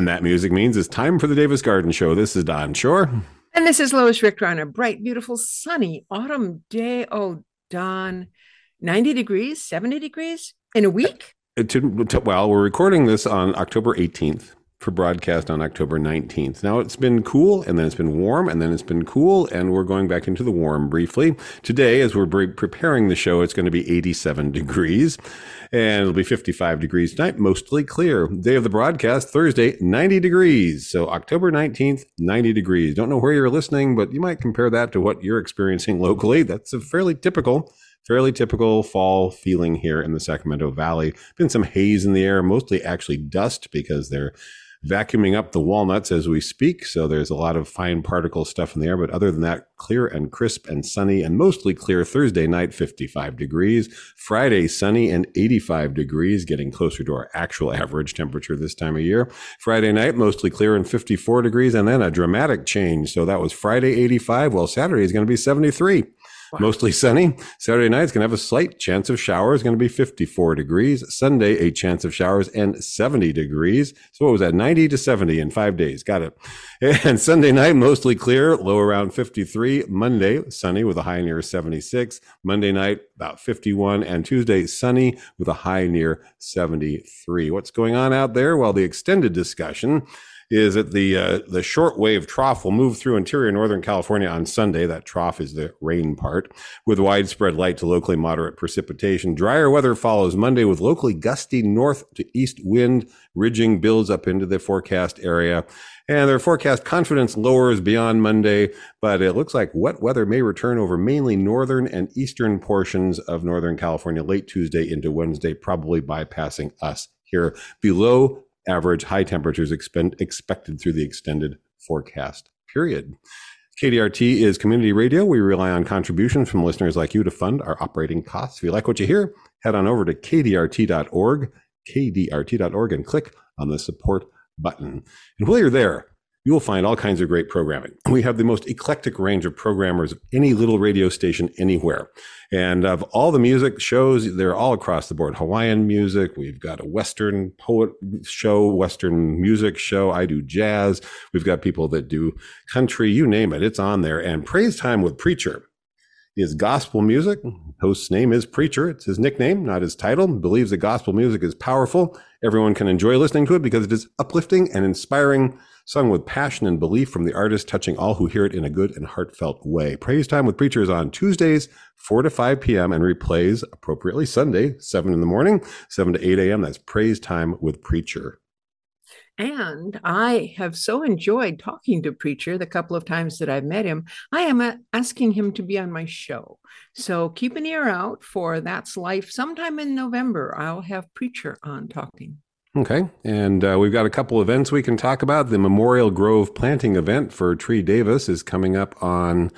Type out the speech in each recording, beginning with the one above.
And that music means it's time for the Davis Garden Show. This is Don Shore. And this is Lois Richter on a bright, beautiful, sunny autumn day. Oh, Don, 90 degrees, 70 degrees in a week? Uh, to, to- well, we're recording this on October 18th for broadcast on October 19th. Now it's been cool and then it's been warm and then it's been cool and we're going back into the warm briefly. Today, as we're pre- preparing the show, it's going to be 87 degrees and it'll be 55 degrees tonight, mostly clear. Day of the broadcast, Thursday, 90 degrees. So October 19th, 90 degrees. Don't know where you're listening, but you might compare that to what you're experiencing locally. That's a fairly typical fairly typical fall feeling here in the Sacramento Valley. Been some haze in the air, mostly actually dust because they're vacuuming up the walnuts as we speak. So there's a lot of fine particle stuff in the air. But other than that, clear and crisp and sunny and mostly clear Thursday night, 55 degrees. Friday, sunny and 85 degrees, getting closer to our actual average temperature this time of year. Friday night, mostly clear and 54 degrees. And then a dramatic change. So that was Friday, 85. Well, Saturday is going to be 73. Mostly sunny. Saturday night is going to have a slight chance of showers, going to be 54 degrees. Sunday, a chance of showers and 70 degrees. So what was that? 90 to 70 in five days. Got it. And Sunday night, mostly clear, low around 53. Monday, sunny with a high near 76. Monday night, about 51. And Tuesday, sunny with a high near 73. What's going on out there? Well, the extended discussion is that the uh, the shortwave trough will move through interior northern California on Sunday. That trough is the rain part, with widespread light to locally moderate precipitation. Drier weather follows Monday with locally gusty north to east wind. Ridging builds up into the forecast area. And their forecast confidence lowers beyond Monday, but it looks like wet weather may return over mainly northern and eastern portions of Northern California late Tuesday into Wednesday, probably bypassing us here below average high temperatures expend, expected through the extended forecast period. KDRT is community radio. We rely on contributions from listeners like you to fund our operating costs. If you like what you hear, head on over to kdrt.org, kdrt.org, and click on the support button. And while you're there, you will find all kinds of great programming. We have the most eclectic range of programmers of any little radio station anywhere. And of all the music shows, they're all across the board. Hawaiian music. We've got a Western poet show, Western music show. I do jazz. We've got people that do country, you name it. It's on there. And Praise Time with Preacher is gospel music. Host's name is Preacher. It's his nickname, not his title. Believes that gospel music is powerful. Everyone can enjoy listening to it because it is uplifting and inspiring, sung with passion and belief from the artist, touching all who hear it in a good and heartfelt way. Praise Time with Preacher is on Tuesdays, 4 to 5 p.m. and replays appropriately Sunday, 7 in the morning, 7 to 8 a.m. That's Praise Time with Preacher. And I have so enjoyed talking to Preacher the couple of times that I've met him. I am uh, asking him to be on my show. So keep an ear out for That's Life. Sometime in November, I'll have Preacher on talking. Okay. And uh, we've got a couple events we can talk about. The Memorial Grove planting event for Tree Davis is coming up on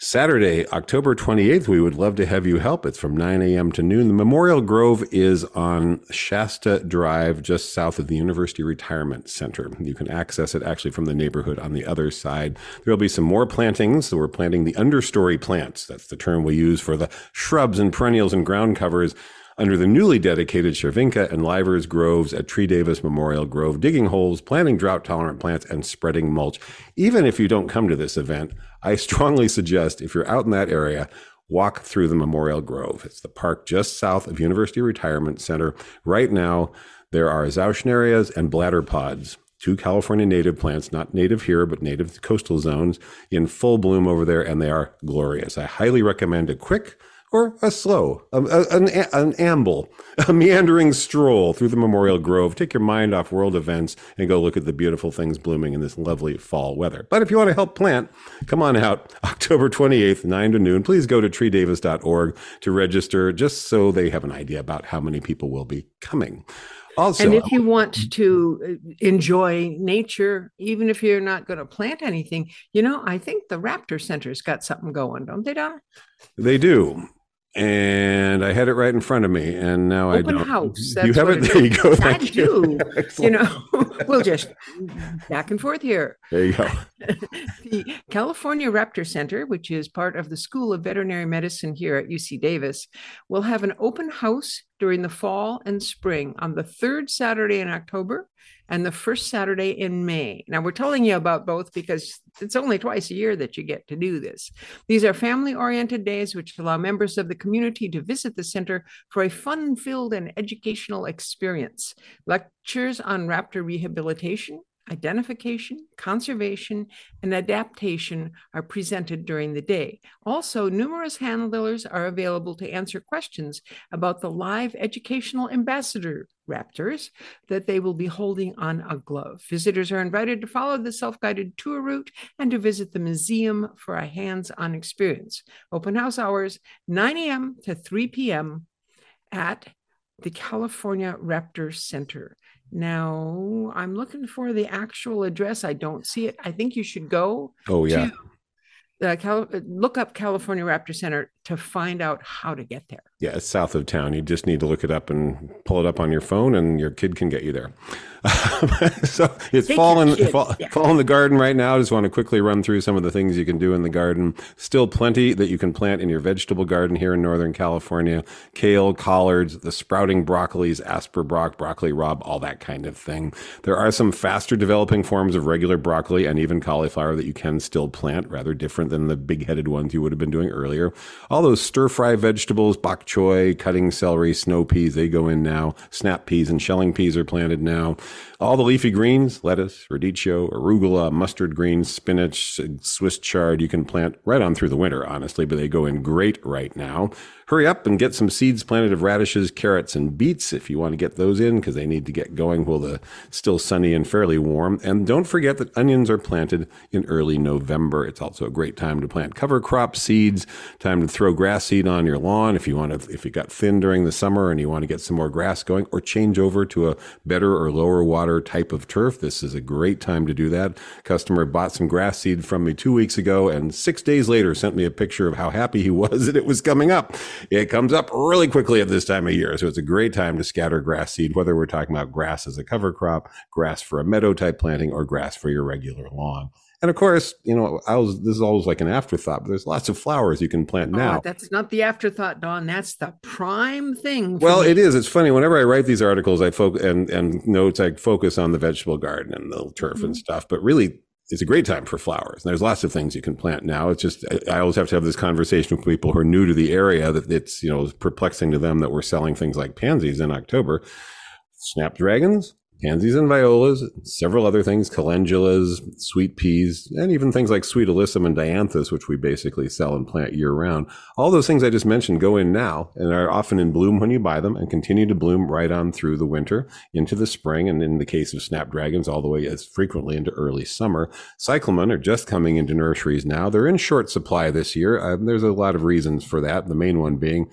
Saturday, October 28th. We would love to have you help. It's from 9 a.m. to noon. The Memorial Grove is on Shasta Drive, just south of the University Retirement Center. You can access it actually from the neighborhood on the other side. There'll be some more plantings. So we're planting the understory plants. That's the term we use for the shrubs and perennials and ground covers under the newly dedicated Cervinka and Livers groves at Tree Davis Memorial Grove, digging holes, planting drought tolerant plants, and spreading mulch. Even if you don't come to this event, I strongly suggest if you're out in that area, walk through the Memorial Grove. It's the park just south of University Retirement Center. Right now, there are Zauschnerias and bladder pods two California native plants, not native here, but native to coastal zones, in full bloom over there, and they are glorious. I highly recommend a quick or a slow, a, a, an, an amble, a meandering stroll through the Memorial Grove. Take your mind off world events and go look at the beautiful things blooming in this lovely fall weather. But if you want to help plant, come on out October 28th, 9 to noon. Please go to treedavis.org to register just so they have an idea about how many people will be coming. Also, and if you want to uh, enjoy nature, even if you're not going to plant anything, you know, I think the Raptor Center's got something going, don't they, Don? They do and I had it right in front of me, and now Open I don't. house. you have it. There you go. I Thank you. do. You know, we'll just back and forth here. There you go. the California Raptor Center, which is part of the School of Veterinary Medicine here at UC Davis, will have an open house during the fall and spring on the third Saturday in October and the first Saturday in May. Now, we're telling you about both because it's only twice a year that you get to do this. These are family oriented days which allow members of the community to visit the center for a fun filled and educational experience. Lectures on raptor rehabilitation, identification, conservation, and adaptation are presented during the day. Also, numerous handlers are available to answer questions about the live educational ambassador raptors that they will be holding on a glove. Visitors are invited to follow the self guided tour route and to visit the museum for a hands on experience. Open house hours 9 a.m. to 3 p.m. at the California Raptor Center. Now, I'm looking for the actual address. I don't see it. I think you should go Oh yeah. to the Cal- look up California Raptor Center to find out how to get there. Yeah, it's south of town. You just need to look it up and pull it up on your phone, and your kid can get you there. so it's Take fall in, fall, yeah. fall in the garden right now. I just want to quickly run through some of the things you can do in the garden. Still plenty that you can plant in your vegetable garden here in Northern California. Kale, collards, the sprouting broccolis, Aspabroc, broccoli raab, all that kind of thing. There are some faster developing forms of regular broccoli and even cauliflower that you can still plant, rather different than the big headed ones you would have been doing earlier. All those stir fry vegetables, bok choy, cutting celery, snow peas, they go in now. Snap peas and shelling peas are planted now. All the leafy greens, lettuce, radicchio, arugula, mustard greens, spinach, Swiss chard, you can plant right on through the winter, honestly, but they go in great right now. Hurry up and get some seeds planted of radishes, carrots, and beets if you want to get those in because they need to get going while the still sunny and fairly warm. And don't forget that onions are planted in early November. It's also a great time to plant cover crop seeds, time to throw grass seed on your lawn if you want to, if it got thin during the summer and you want to get some more grass going or change over to a better or lower water type of turf. This is a great time to do that. Customer bought some grass seed from me two weeks ago and six days later sent me a picture of how happy he was that it was coming up. It comes up really quickly at this time of year. So it's a great time to scatter grass seed, whether we're talking about grass as a cover crop, grass for a meadow type planting, or grass for your regular lawn. And of course, you know, I was this is always like an afterthought, but there's lots of flowers you can plant now. Oh, that's not the afterthought, Don. That's the prime thing. Well, me. it is. It's funny. Whenever I write these articles, I focus and and notes. I focus on the vegetable garden and the turf and Mhm. stuff. But really, it's a great time for flowers. And there's lots of things you can plant now. It's just I always have to have this conversation with people who are new to the area that it's you know perplexing to them that we're selling things like pansies in October, snapdragons, pansies and violas, several other things, calendulas, sweet peas, and even things like sweet alyssum and dianthus, which we basically sell and plant year round. All those things I just mentioned go in now and are often in bloom when you buy them and continue to bloom right on through the winter into the spring. And in the case of snapdragons, all the way as frequently into early summer. Cyclamen are just coming into nurseries now. They're in short supply this year. Uh, there's a lot of reasons for that. The main one being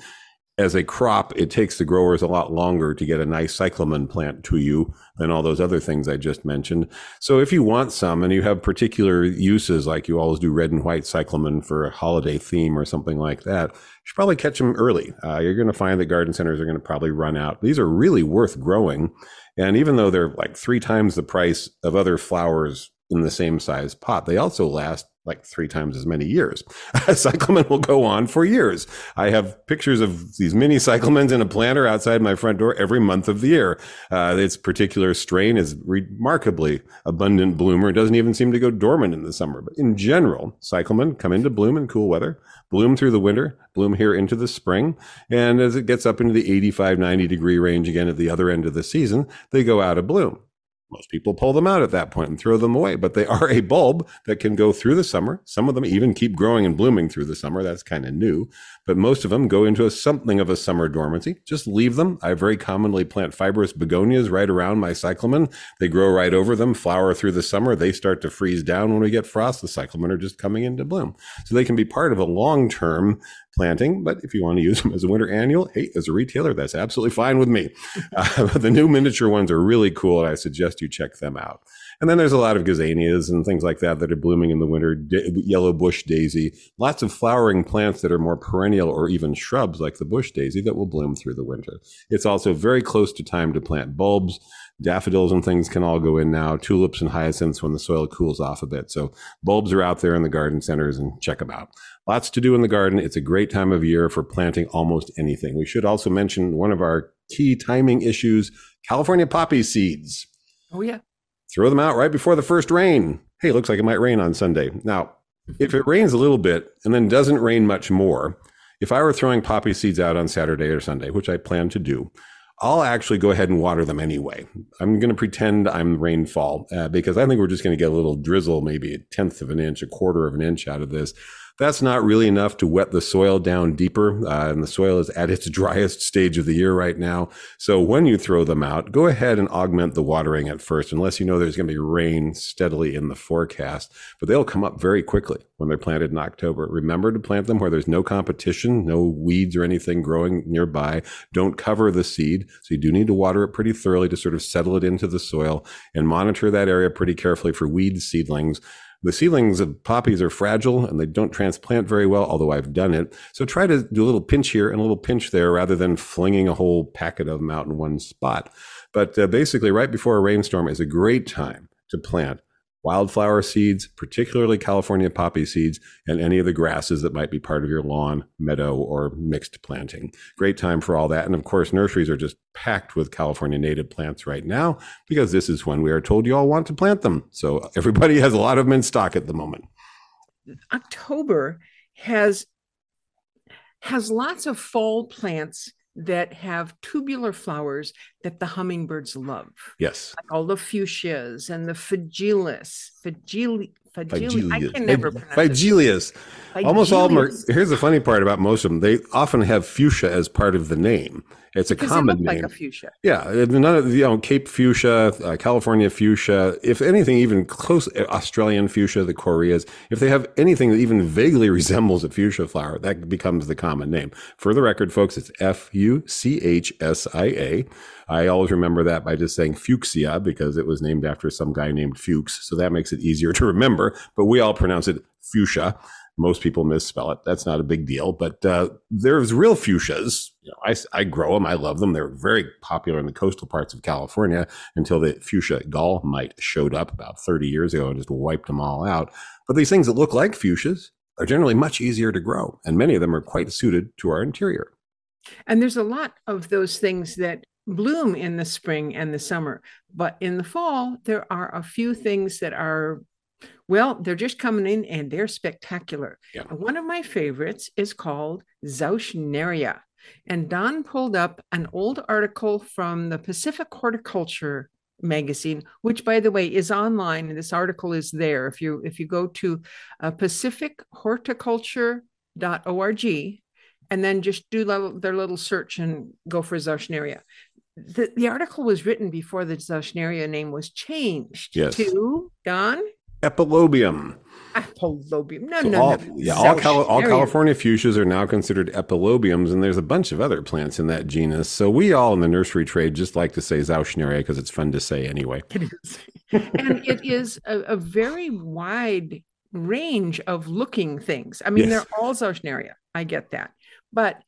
as a crop, it takes the growers a lot longer to get a nice cyclamen plant to you than all those other things I just mentioned. So if you want some and you have particular uses, like you always do red and white cyclamen for a holiday theme or something like that, you should probably catch them early. Uh, you're going to find that garden centers are going to probably run out. These are really worth growing. And even though they're like three times the price of other flowers in the same size pot, they also last like three times as many years. cyclamen will go on for years. I have pictures of these mini cyclamens in a planter outside my front door every month of the year. Uh, its particular strain is remarkably abundant bloomer. It doesn't even seem to go dormant in the summer. But in general, cyclamen come into bloom in cool weather, bloom through the winter, bloom here into the spring. And as it gets up into the 85, 90 degree range again at the other end of the season, they go out of bloom. Most people pull them out at that point and throw them away, but they are a bulb that can go through the summer. Some of them even keep growing and blooming through the summer. That's kind of new. But most of them go into a, something of a summer dormancy. Just leave them. I very commonly plant fibrous begonias right around my cyclamen. They grow right over them, flower through the summer. They start to freeze down when we get frost. The cyclamen are just coming into bloom. So they can be part of a long term planting. But if you want to use them as a winter annual, hey, as a retailer, that's absolutely fine with me. Uh, the new miniature ones are really cool, and I suggest you check them out. And then there's a lot of gazanias and things like that that are blooming in the winter, yellow bush daisy, lots of flowering plants that are more perennial or even shrubs like the bush daisy that will bloom through the winter. It's also very close to time to plant bulbs. Daffodils and things can all go in now, tulips and hyacinths when the soil cools off a bit. So bulbs are out there in the garden centers and check them out. Lots to do in the garden. It's a great time of year for planting almost anything. We should also mention one of our key timing issues California poppy seeds. Oh, yeah throw them out right before the first rain. Hey, looks like it might rain on Sunday. Now, if it rains a little bit and then doesn't rain much more, if I were throwing poppy seeds out on Saturday or Sunday, which I plan to do, I'll actually go ahead and water them anyway. I'm going to pretend I'm rainfall uh, because I think we're just going to get a little drizzle, maybe a tenth of an inch, a quarter of an inch out of this. That's not really enough to wet the soil down deeper, uh, and the soil is at its driest stage of the year right now. So when you throw them out, go ahead and augment the watering at first, unless you know there's going to be rain steadily in the forecast. But they'll come up very quickly when they're planted in October. Remember to plant them where there's no competition, no weeds or anything growing nearby. Don't cover the seed. So you do need to water it pretty thoroughly to sort of settle it into the soil and monitor that area pretty carefully for weed seedlings. The seedlings of poppies are fragile and they don't transplant very well, although I've done it. So try to do a little pinch here and a little pinch there rather than flinging a whole packet of them out in one spot. But uh, basically, right before a rainstorm is a great time to plant wildflower seeds, particularly California poppy seeds, and any of the grasses that might be part of your lawn, meadow, or mixed planting. Great time for all that. And of course, nurseries are just packed with California native plants right now because this is when we are told you all want to plant them. So everybody has a lot of them in stock at the moment. October has has lots of fall plants that have tubular flowers that the hummingbirds love. Yes. Like all the fuchsias and the phagilias, phagili, phagili, I can never pronounce. Almost all of them are, here's the funny part about most of them. They often have fuchsia as part of the name. It's a common name. like a fuchsia. Yeah, none of you know Cape fuchsia, uh, California fuchsia. If anything, even close uh, Australian fuchsia, the Correas. If they have anything that even vaguely resembles a fuchsia flower, that becomes the common name. For the record, folks, it's F U C H S I A. I always remember that by just saying fuchsia because it was named after some guy named Fuchs, so that makes it easier to remember. But we all pronounce it fuchsia. Most people misspell it. That's not a big deal. But uh, there's real fuchsias. You know, I, I grow them. I love them. They're very popular in the coastal parts of California until the fuchsia gall mite showed up about 30 years ago and just wiped them all out. But these things that look like fuchsias are generally much easier to grow, and many of them are quite suited to our interior. And there's a lot of those things that bloom in the spring and the summer. But in the fall, there are a few things that are, well, they're just coming in and they're spectacular. Yeah. One of my favorites is called Zauschneria. And Don pulled up an old article from the Pacific Horticulture magazine which by the way is online and this article is there if you if you go to uh, pacifichorticulture.org and then just do their little search and go for Zauschneria. The, the article was written before the Zauschneria name was changed Yes. to Don Epilobium. Epilobium. No, So no, all, no. yeah, all, Cali- all California fuchsias are now considered epilobiums, and there's a bunch of other plants in that genus. So we all in the nursery trade just like to say Zauschneria because it's fun to say anyway. It is. and it is a, a very wide range of looking things. I mean, Yes. they're all Zauschneria. I get that. But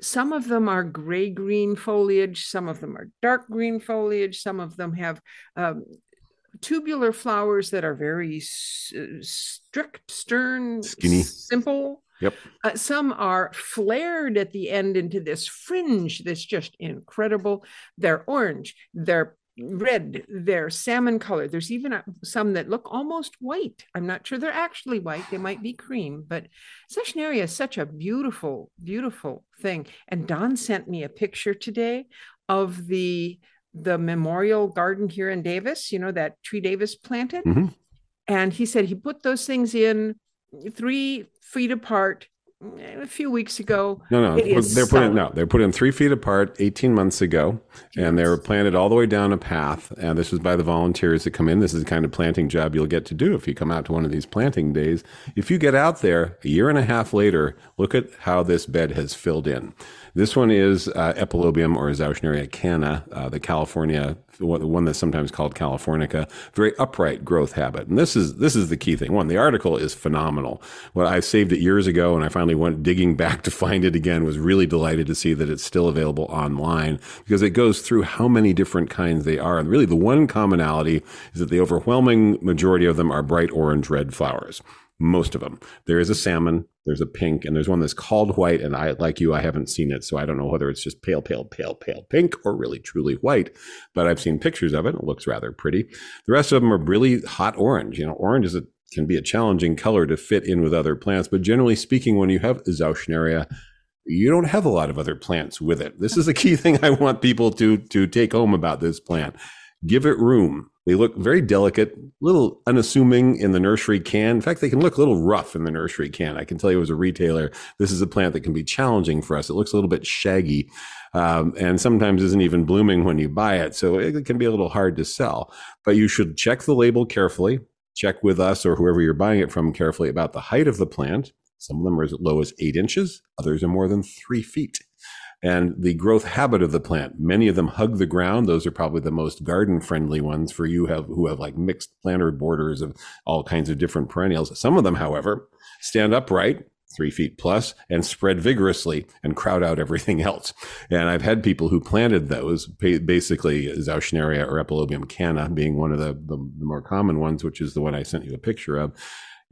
some of them are gray green foliage, some of them are dark green foliage, some of them have um, tubular flowers that are very uh, strict, stern, Skinny. simple. Yep. Uh, some are flared at the end into this fringe that's just incredible. They're orange, they're red, they're salmon color. There's even some that look almost white. I'm not sure they're actually white, they might be cream, but Zauschneria is such a beautiful, beautiful thing. And Don sent me a picture today of the the memorial garden here in Davis, you know, that tree Davis planted. Mhm. And he said he put those things in three feet apart a few weeks ago. No, no, they're put in, solid. no, they're put in three feet apart 18 months ago, and they were planted all the way down a path. And this was by the volunteers that come in. This is the kind of planting job you'll get to do if you come out to one of these planting days. If you get out there a year and a half later, look at how this bed has filled in. This one is uh, Epilobium or Zauschneria cana, uh, the California, the one that's sometimes called Californica, very upright growth habit. And this is this is the key thing. One, the article is phenomenal. Well, I saved it years ago, and I finally went digging back to find it again. Was really delighted to see that it's still available online because it goes through how many different kinds they are. And really, the one commonality is that the overwhelming majority of them are bright orange red flowers most of them. There is a salmon, there's a pink, and there's one that's called white. And I, like you, I haven't seen it, so I don't know whether it's just pale, pale, pale, pale pink or really truly white. But I've seen pictures of it. It looks rather pretty. The rest of them are really hot orange. You know, orange is a can be a challenging color to fit in with other plants, but generally speaking, when you have Zauschneria, you don't have a lot of other plants with it. This is a key thing I want people to to take home about this plant. Give it room. They look very delicate, a little unassuming in the nursery can. In fact, they can look a little rough in the nursery can. I can tell you as a retailer, this is a plant that can be challenging for us. It looks a little bit shaggy um, and sometimes isn't even blooming when you buy it. So it can be a little hard to sell. But you should check the label carefully. Check with us or whoever you're buying it from carefully about the height of the plant. Some of them are as low as eight inches, others are more than three feet and the growth habit of the plant. Many of them hug the ground. Those are probably the most garden friendly ones for you have, who have like mixed planter borders of all kinds of different perennials. Some of them, however, stand upright. Three feet plus and spread vigorously and crowd out everything else. And I've had people who planted those, basically Zauschneria or Epilobium cana being one of the, the, the more common ones, which is the one I sent you a picture of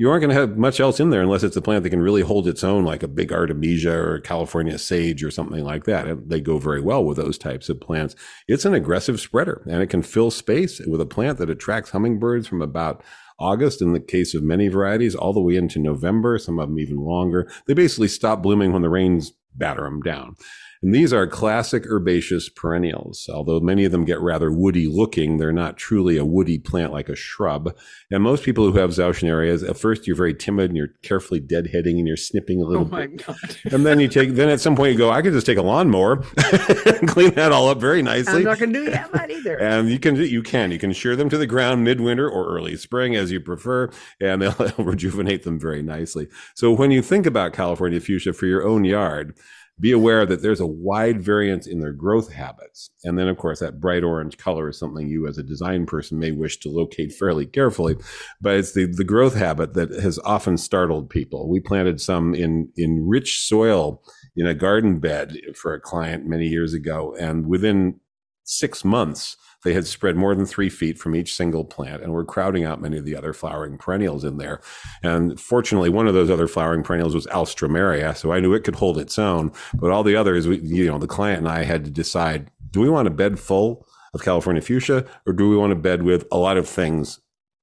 you aren't going to have much else in there unless it's a plant that can really hold its own, like a big artemisia or California sage or something like that. They go very well with those types of plants. It's an aggressive spreader and it can fill space with a plant that attracts hummingbirds from about August in the case of many varieties, all the way into November, some of them even longer. They basically stop blooming when the rains batter them down. And these are classic herbaceous perennials. Although many of them get rather woody looking, they're not truly a woody plant like a shrub. And most people who have Zauschnerias, at first you're very timid and you're carefully deadheading and you're snipping a little Oh my bit. God. And then you take, then at some point you go, I could just take a lawnmower and clean that all up very nicely. I'm not going to do that either. And you can you can you can shear them to the ground midwinter or early spring as you prefer, and they'll rejuvenate them very nicely. So when you think about California fuchsia for your own yard, be aware that there's a wide variance in their growth habits. And then, of course, that bright orange color is something you, as a design person, may wish to locate fairly carefully. But it's the, the growth habit that has often startled people. We planted some in, in rich soil in a garden bed for a client many years ago. And within six months, they had spread more than three feet from each single plant and were crowding out many of the other flowering perennials in there. And fortunately, one of those other flowering perennials was Alstroemeria, so I knew it could hold its own. But all the others, we, you know, the client and I had to decide: do we want a bed full of California fuchsia, or do we want a bed with a lot of things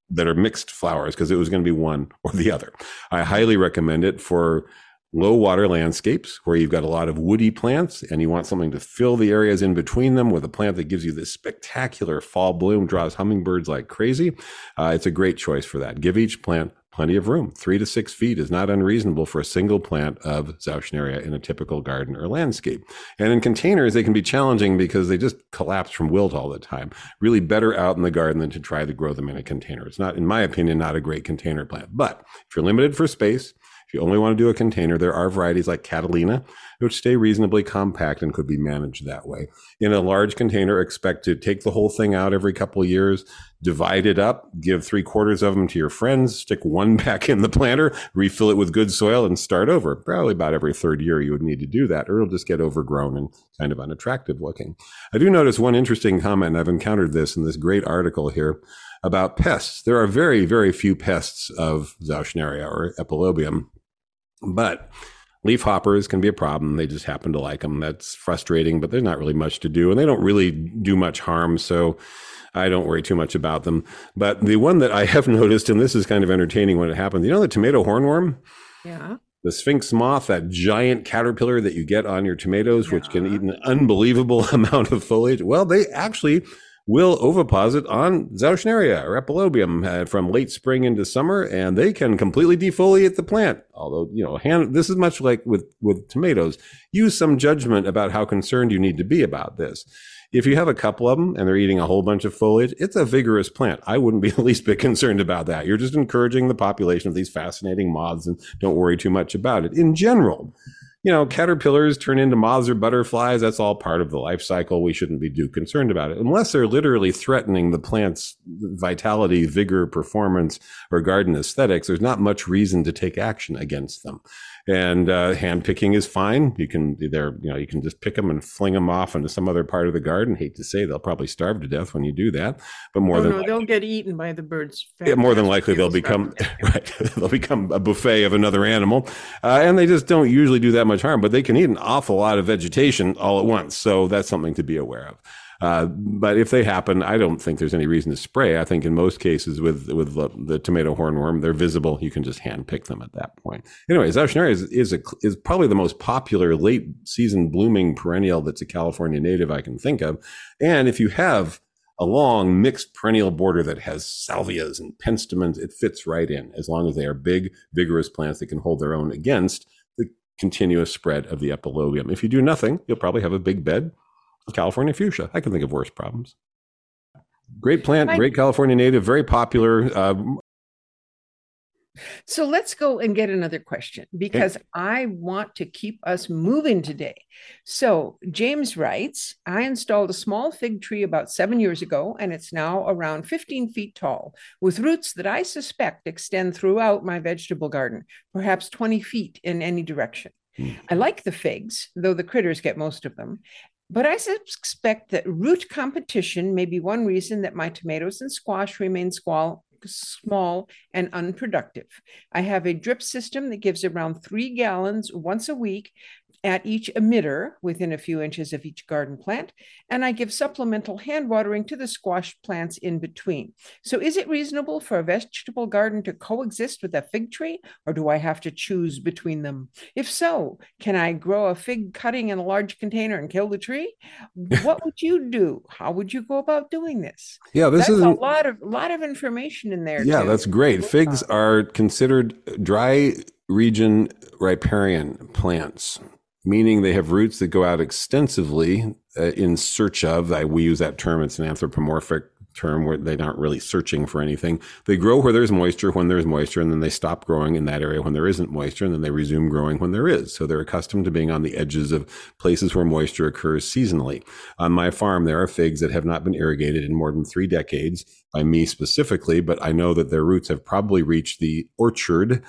that are mixed flowers? Because it was going to be one or the other. I highly recommend it for low water landscapes where you've got a lot of woody plants and you want something to fill the areas in between them with a plant that gives you this spectacular fall bloom, draws hummingbirds like crazy. Uh, it's a great choice for that. Give each plant plenty of room. Three to six feet is not unreasonable for a single plant of Zauschneria in a typical garden or landscape. And in containers, they can be challenging because they just collapse from wilt all the time. Really better out in the garden than to try to grow them in a container. It's not, in my opinion, not a great container plant. But if you're limited for space, if you only want to do a container, there are varieties like Catalina, which stay reasonably compact and could be managed that way. In a large container, expect to take the whole thing out every couple of years, divide it up, give three quarters of them to your friends, stick one back in the planter, refill it with good soil, and start over. Probably about every third year you would need to do that, or it'll just get overgrown and kind of unattractive looking. I do notice one interesting comment, I've encountered this in this great article here about pests. There are very, very few pests of Zauschneria or Epilobium, but leaf hoppers can be a problem. They just happen to like them. That's frustrating, but there's not really much to do, and they don't really do much harm. So I don't worry too much about them. But the one that I have noticed, and this is kind of entertaining when it happens, you know, the tomato hornworm? Yeah. the sphinx moth, that giant caterpillar that you get on your tomatoes, which can eat an unbelievable amount of foliage. Well, they actually will oviposit on Zauschneria or Epilobium uh, from late spring into summer, and they can completely defoliate the plant. Although, you know, hand, this is much like with, with tomatoes. Use some judgment about how concerned you need to be about this. If you have a couple of them and they're eating a whole bunch of foliage, it's a vigorous plant. I wouldn't be the least bit concerned about that. You're just encouraging the population of these fascinating moths and don't worry too much about it. In general, you know, caterpillars turn into moths or butterflies. That's all part of the life cycle. We shouldn't be too concerned about it unless they're literally threatening the plant's vitality, vigor, performance, or garden aesthetics. There's not much reason to take action against them. And uh, hand picking is fine. You can they're you know you can just pick them and fling them off into some other part of the garden. Hate to say they'll probably starve to death when you do that, but more Oh, than no, likely, they'll get eaten by the birds. yeah, more than likely they'll become right? right. They'll become a buffet of another animal, uh, and they just don't usually do that much harm. But they can eat an awful lot of vegetation all at once, so that's something to be aware of. Uh, but if they happen, I don't think there's any reason to spray. I think in most cases with with the, the tomato hornworm, they're visible. You can just hand pick them at that point. Anyways, Zauschneria is is, a, is probably the most popular late season blooming perennial that's a California native I can think of. And if you have a long mixed perennial border that has salvias and penstemons, it fits right in as long as they are big, vigorous plants that can hold their own against the continuous spread of the epilobium. If you do nothing, you'll probably have a big bed California fuchsia. I can think of worse problems. Great plant, great California native, very popular. Uh, So let's go and get another question because I want to keep us moving today. So James writes I installed a small fig tree about seven years ago, and it's now around 15 feet tall with roots that I suspect extend throughout my vegetable garden, perhaps 20 feet in any direction. Hmm. I like the figs, though the critters get most of them. But I suspect that root competition may be one reason that my tomatoes and squash remain squall, small and unproductive. I have a drip system that gives around three gallons once a week at each emitter within a few inches of each garden plant, and I give supplemental hand watering to the squash plants in between. So, is it reasonable for a vegetable garden to coexist with a fig tree, or do I have to choose between them? If so, can I grow a fig cutting in a large container and kill the tree? What would you do? How would you go about doing this? yeah, this That's is a lot of lot of information in there. Yeah, to that's great. Figs are considered dry region riparian plants, meaning they have roots that go out extensively uh, in search of. I, we use that term; it's an anthropomorphic term where they're not really searching for anything. They grow where there's moisture when there's moisture, and then they stop growing in that area when there isn't moisture, and then they resume growing when there is. So they're accustomed to being on the edges of places where moisture occurs seasonally. On my farm, there are figs that have not been irrigated in more than three decades by me specifically, but I know that their roots have probably reached the orchard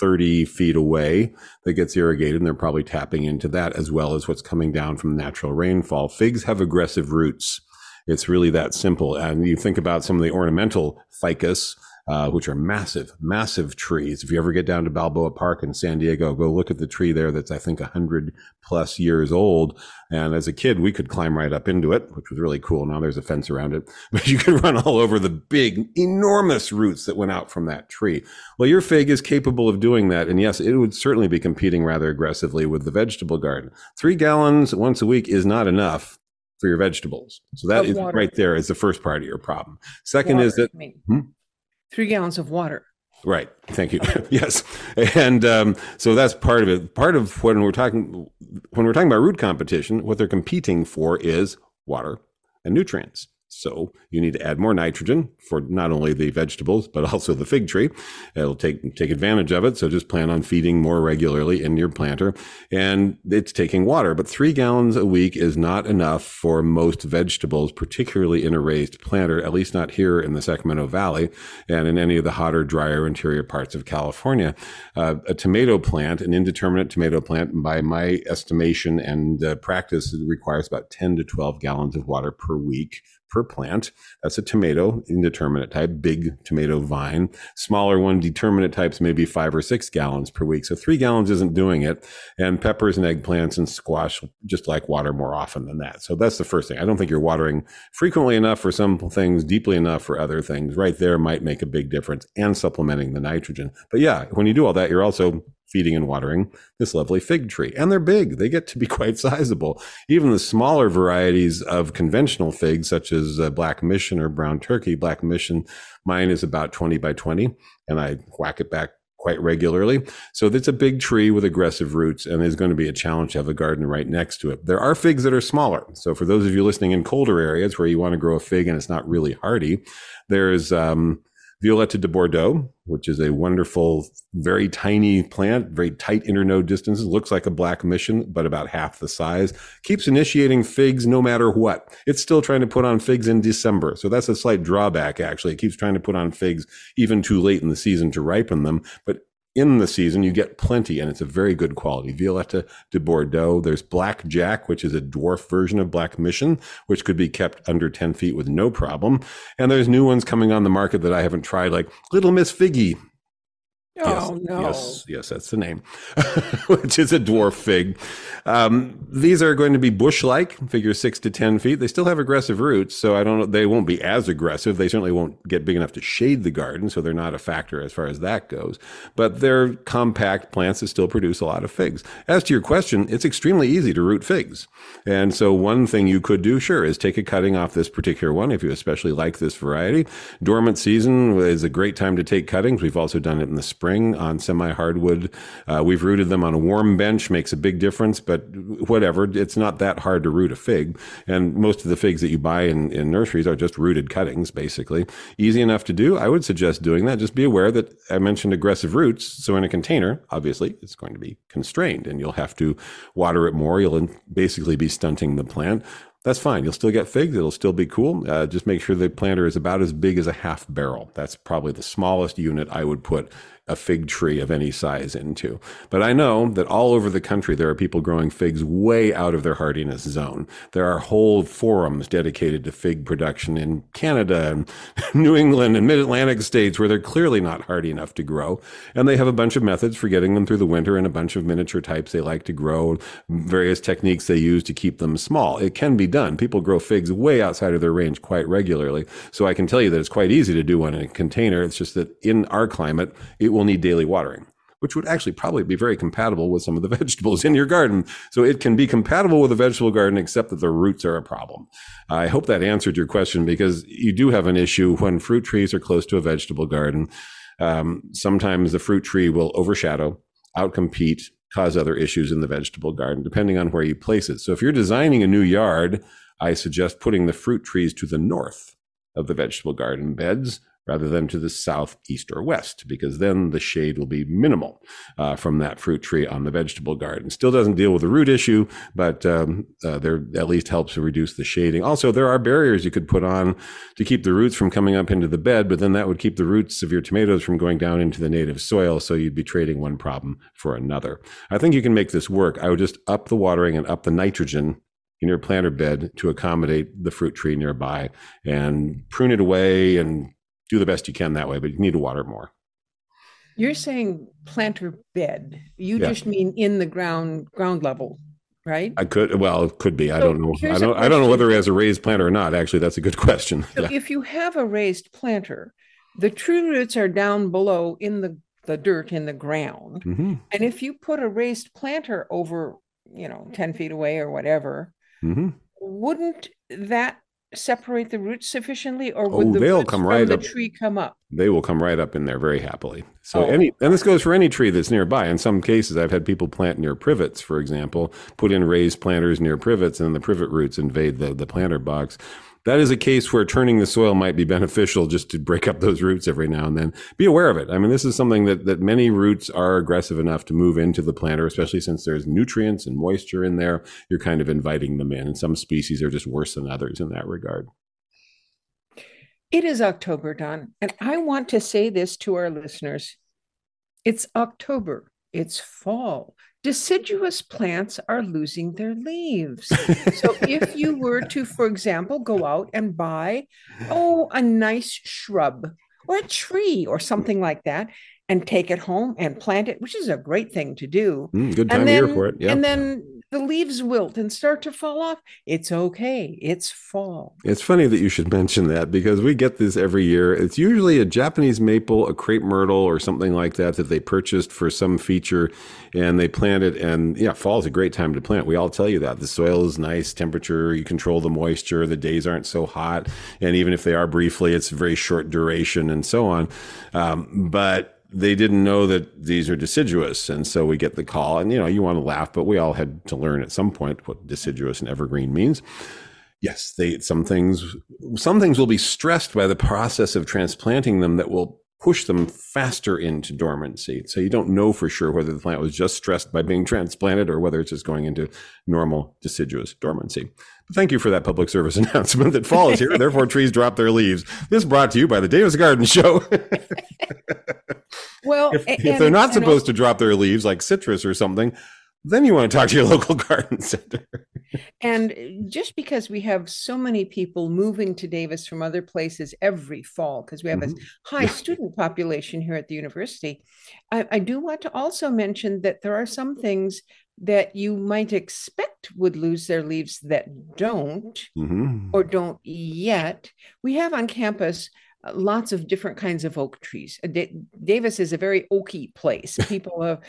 30 feet away that gets irrigated, and they're probably tapping into that as well as what's coming down from natural rainfall. Figs have aggressive roots. It's really that simple. And you think about some of the ornamental ficus, uh, which are massive, massive trees. If you ever get down to Balboa Park in San Diego, go look at the tree there that's, I think, 100 plus years old. And as a kid, we could climb right up into it, which was really cool. Now there's a fence around it, but you could run all over the big, enormous roots that went out from that tree. Well, your fig is capable of doing that. And yes, it would certainly be competing rather aggressively with the vegetable garden. Three gallons once a week is not enough for your vegetables. So that Of is water. right there is the first part of your problem. Second is that I mean, Hmm? Three gallons of water. Right. Thank you. yes. And um, so that's part of it. Part of when we're talking when we're talking about root competition, what they're competing for is water and nutrients. So you need to add more nitrogen for not only the vegetables but also the fig tree. It'll take take advantage of it. So just plan on feeding more regularly in your planter, and it's taking water. But three gallons a week is not enough for most vegetables, particularly in a raised planter. At least not here in the Sacramento Valley, and in any of the hotter, drier interior parts of California. Uh, a tomato plant, an indeterminate tomato plant, by my estimation and uh, practice, requires about ten to twelve gallons of water per week per plant. That's a tomato, indeterminate type, big tomato vine. Smaller one, determinate types, maybe five or six gallons per week. So three gallons isn't doing it. And peppers and eggplants and squash just like water more often than that. So that's the first thing. I don't think you're watering frequently enough for some things, deeply enough for other things. Right there might make a big difference and supplementing the nitrogen. But yeah, when you do all that, you're also feeding and watering this lovely fig tree. And they're big, they get to be quite sizable. Even the smaller varieties of conventional figs, such as uh, Black Mission or Brown Turkey, Black Mission, mine is about 20 by 20, and I whack it back quite regularly. So it's a big tree with aggressive roots and is going to be a challenge to have a garden right next to it. There are figs that are smaller. So for those of you listening in colder areas where you want to grow a fig and it's not really hardy, there's um, Violetta de Bordeaux, which is a wonderful, very tiny plant, very tight internode distances, looks like a black mission, but about half the size. Keeps initiating figs no matter what. It's still trying to put on figs in December. So that's a slight drawback, actually. It keeps trying to put on figs even too late in the season to ripen them. But in the season, you get plenty, and it's a very good quality. Violetta de Bordeaux. There's Black Jack, which is a dwarf version of Black Mission, which could be kept under 10 feet with no problem. And there's new ones coming on the market that I haven't tried, like Little Miss Figgy, Oh, yes, no. Yes, yes, that's the name, which is a dwarf fig. Um, these are going to be bush-like, figure six to ten feet. They still have aggressive roots, so I don't know. They won't be as aggressive. They certainly won't get big enough to shade the garden, so they're not a factor as far as that goes. But they're compact plants that still produce a lot of figs. As to your question, it's extremely easy to root figs, and so one thing you could do, sure, is take a cutting off this particular one if you especially like this variety. Dormant season is a great time to take cuttings. We've also done it in the spring spring on semi hardwood. Uh, we've rooted them on a warm bench, makes a big difference, but whatever. It's not that hard to root a fig. And most of the figs that you buy in, in nurseries are just rooted cuttings, basically. Easy enough to do. I would suggest doing that. Just be aware that I mentioned aggressive roots. So in a container, obviously, it's going to be constrained and you'll have to water it more. You'll basically be stunting the plant that's fine. You'll still get figs. It'll still be cool. Uh, just make sure the planter is about as big as a half barrel. That's probably the smallest unit I would put a fig tree of any size into. But I know that all over the country, there are people growing figs way out of their hardiness zone. There are whole forums dedicated to fig production in Canada and New England and mid Atlantic states where they're clearly not hardy enough to grow. And they have a bunch of methods for getting them through the winter and a bunch of miniature types they like to grow, various techniques they use to keep them small. It can be done. People grow figs way outside of their range quite regularly. So I can tell you that it's quite easy to do one in a container. It's just that in our climate, it will need daily watering, which would actually probably be very compatible with some of the vegetables in your garden. So it can be compatible with a vegetable garden, except that the roots are a problem. I hope that answered your question because you do have an issue when fruit trees are close to a vegetable garden. Um, sometimes the fruit tree will overshadow, outcompete, cause other issues in the vegetable garden, depending on where you place it. So if you're designing a new yard, I suggest putting the fruit trees to the north of the vegetable garden beds rather than to the south, east, or west, because then the shade will be minimal uh, from that fruit tree on the vegetable garden. Still doesn't deal with the root issue, but um, uh, there at least helps to reduce the shading. Also, there are barriers you could put on to keep the roots from coming up into the bed, but then that would keep the roots of your tomatoes from going down into the native soil, so you'd be trading one problem for another. I think you can make this work. I would just up the watering and up the nitrogen in your planter bed to accommodate the fruit tree nearby and prune it away and do the best you can that way, but you need to water more. You're saying planter bed. You yeah. just mean in the ground ground level, right? I could well, it could be. So I don't know. I don't I don't know whether he has a raised planter or not. Actually, that's a good question. So yeah. if you have a raised planter, the true roots are down below in the, the dirt in the ground. Mm-hmm. And if you put a raised planter over, you know, 10 feet away or whatever, mm-hmm. wouldn't that separate the roots sufficiently, or would oh, the they'll come right the up. tree come up? They will come right up in there very happily. So oh. any, and this goes for any tree that's nearby. In some cases, I've had people plant near privets, for example, put in raised planters near privets, and the privet roots invade the the planter box that is a case where turning the soil might be beneficial just to break up those roots every now and then. Be aware of it. I mean, this is something that, that many roots are aggressive enough to move into the planter, especially since there's nutrients and moisture in there. You're kind of inviting them in. And some species are just worse than others in that regard. It is October, Don, and I want to say this to our listeners. It's October, it's fall deciduous plants are losing their leaves. so if you were to, for example, go out and buy, oh, a nice shrub or a tree or something like that, and take it home and plant it, which is a great thing to do. Mm, good time then, of year for it. Yeah. And then the leaves wilt and start to fall off. It's okay. It's fall. It's funny that you should mention that because we get this every year. It's usually a Japanese maple, a crepe myrtle, or something like that that they purchased for some feature and they plant it. And yeah, fall is a great time to plant. We all tell you that. The soil is nice, temperature, you control the moisture, the days aren't so hot. And even if they are briefly, it's very short duration and so on. Um, but they didn't know that these are deciduous. And so we get the call, and you know, you want to laugh, but we all had to learn at some point what deciduous and evergreen means. Yes, they some things some things will be stressed by the process of transplanting them that will push them faster into dormancy. So you don't know for sure whether the plant was just stressed by being transplanted or whether it's just going into normal deciduous dormancy. Thank you for that public service announcement that fall is here, therefore trees drop their leaves. This brought to you by the Davis Garden Show. Well, if, and, if they're not and supposed to drop their leaves like citrus or something, then you want to talk to your local garden center. And just because we have so many people moving to Davis from other places every fall, because we have Mhm. a high student population here at the university, I, I do want to also mention that there are some things that you might expect would lose their leaves that don't Mhm. or don't yet. We have on campus uh, lots of different kinds of oak trees. Uh, Davis is a very oaky place. People have,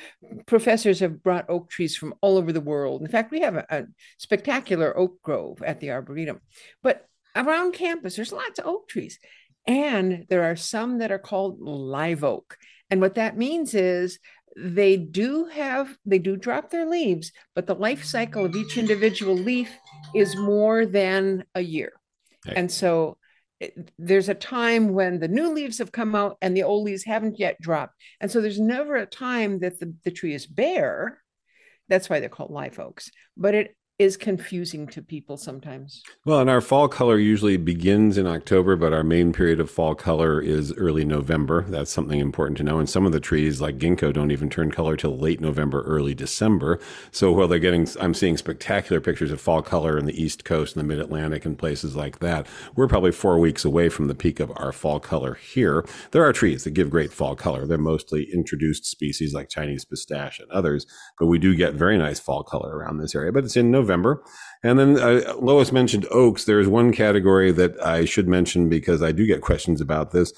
professors have brought oak trees from all over the world. In fact, we have a, a spectacular oak grove at the Arboretum. But around campus, there's lots of oak trees. And there are some that are called live oak. And what that means is they do have, they do drop their leaves, but the life cycle of each individual leaf is more than a year. Okay. And so it- there's a time when the new leaves have come out and the old leaves haven't yet dropped. And so there's never a time that the, the tree is bare. That's why they're called live oaks. But it is confusing to people sometimes. Well, and our fall color usually begins in October, but our main period of fall color is early November. That's something important to know. And some of the trees, like ginkgo, don't even turn color till late November, early December. So while they're getting, I'm seeing spectacular pictures of fall color in the East Coast and the Mid Atlantic and places like that. We're probably four weeks away from the peak of our fall color here. There are trees that give great fall color. They're mostly introduced species like Chinese pistache and others, but we do get very nice fall color around this area. But it's in November. And then uh, Lois mentioned oaks. There's one category that I should mention because I do get questions about this.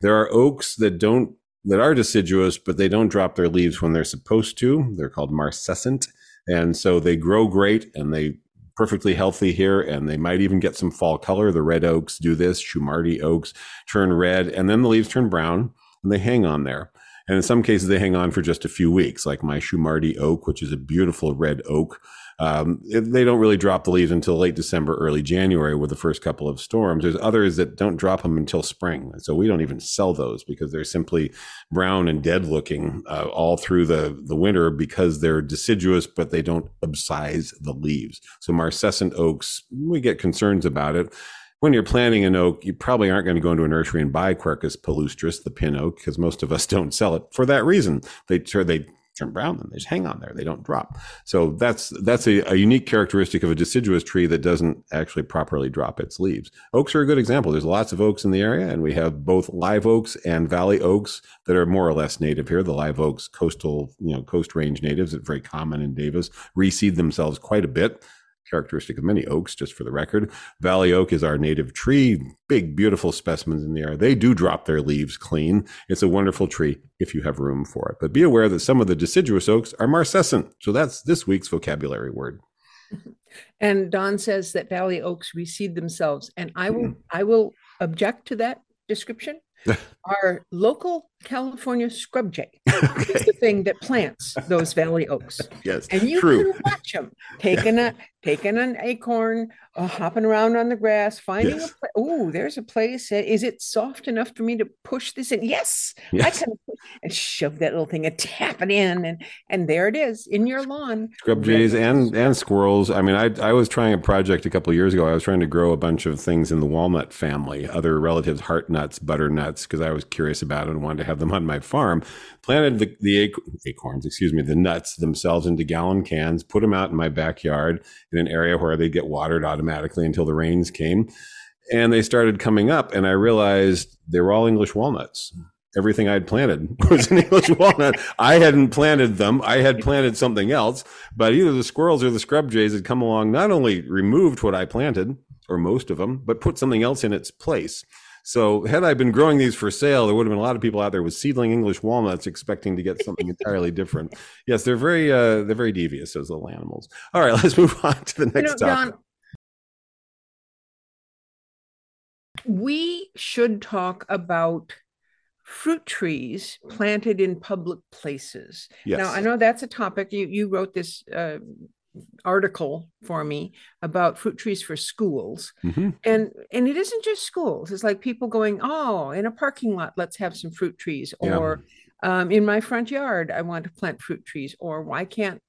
There are oaks that don't that are deciduous, but they don't drop their leaves when they're supposed to. They're called marcescent, and so they grow great and they perfectly healthy here, and they might even get some fall color. The red oaks do this. Shumardi oaks turn red, and then the leaves turn brown, and they hang on there. And in some cases, they hang on for just a few weeks, like my Shumardi oak, which is a beautiful red oak. Um, they don't really drop the leaves until late December, early January with the first couple of storms. There's others that don't drop them until spring. So we don't even sell those because they're simply brown and dead looking uh, all through the, the winter because they're deciduous, but they don't abscise the leaves. So marcescent oaks, we get concerns about it. When you're planting an oak, you probably aren't going to go into a nursery and buy Quercus palustris, the pin oak, because most of us don't sell it for that reason. They they turn brown, then they just hang on there; they don't drop. So that's that's a, a unique characteristic of a deciduous tree that doesn't actually properly drop its leaves. Oaks are a good example. There's lots of oaks in the area, and we have both live oaks and valley oaks that are more or less native here. The live oaks, coastal, you know, coast range natives, are very common in Davis, reseed themselves quite a bit. Characteristic of many oaks, just for the record. Valley oak is our native tree. Big, beautiful specimens in the area. They do drop their leaves clean. It's a wonderful tree if you have room for it. But be aware that some of the deciduous oaks are marcescent. So that's this week's vocabulary word. And Don says that valley oaks reseed themselves. And I will mm-hmm. I will object to that description. Our local California scrub jay is the thing that plants those valley oaks. Yes, And you true. can watch them taking a taking an acorn, uh, hopping around on the grass, finding Yes. a place. Oh, there's a place. Is it soft enough for me to push this in? Yes, I can. And shove that little thing and tap it in, and and there it is in your lawn. Scrub jays and and squirrels. I mean, I I was trying a project a couple of years ago. I was trying to grow a bunch of things in the walnut family, other relatives, heart nuts, butternuts, because I was curious about it and wanted to have them on my farm. Planted the the ac- acorns, excuse me, the nuts themselves into gallon cans. Put them out in my backyard in an area where they get watered automatically until the rains came, and they started coming up. And I realized they were all English walnuts. everything I'd planted was an English walnut. I hadn't planted them. I had planted something else, but either the squirrels or the scrub jays had come along, not only removed what I planted, or most of them, but put something else in its place. So had I been growing these for sale, there would have been a lot of people out there with seedling English walnuts expecting to get something entirely different. Yes, they're very uh, they're very devious those little animals. All right, let's move on to the next you know, topic. Don, we should talk about fruit trees planted in public places. yes. Now, I know that's a topic you you wrote this uh, article for me about fruit trees for schools, Mhm. and and it isn't just schools. It's like people going, oh, in a parking lot, let's have some fruit trees, Yeah. or um, in my front yard, I want to plant fruit trees, or why can't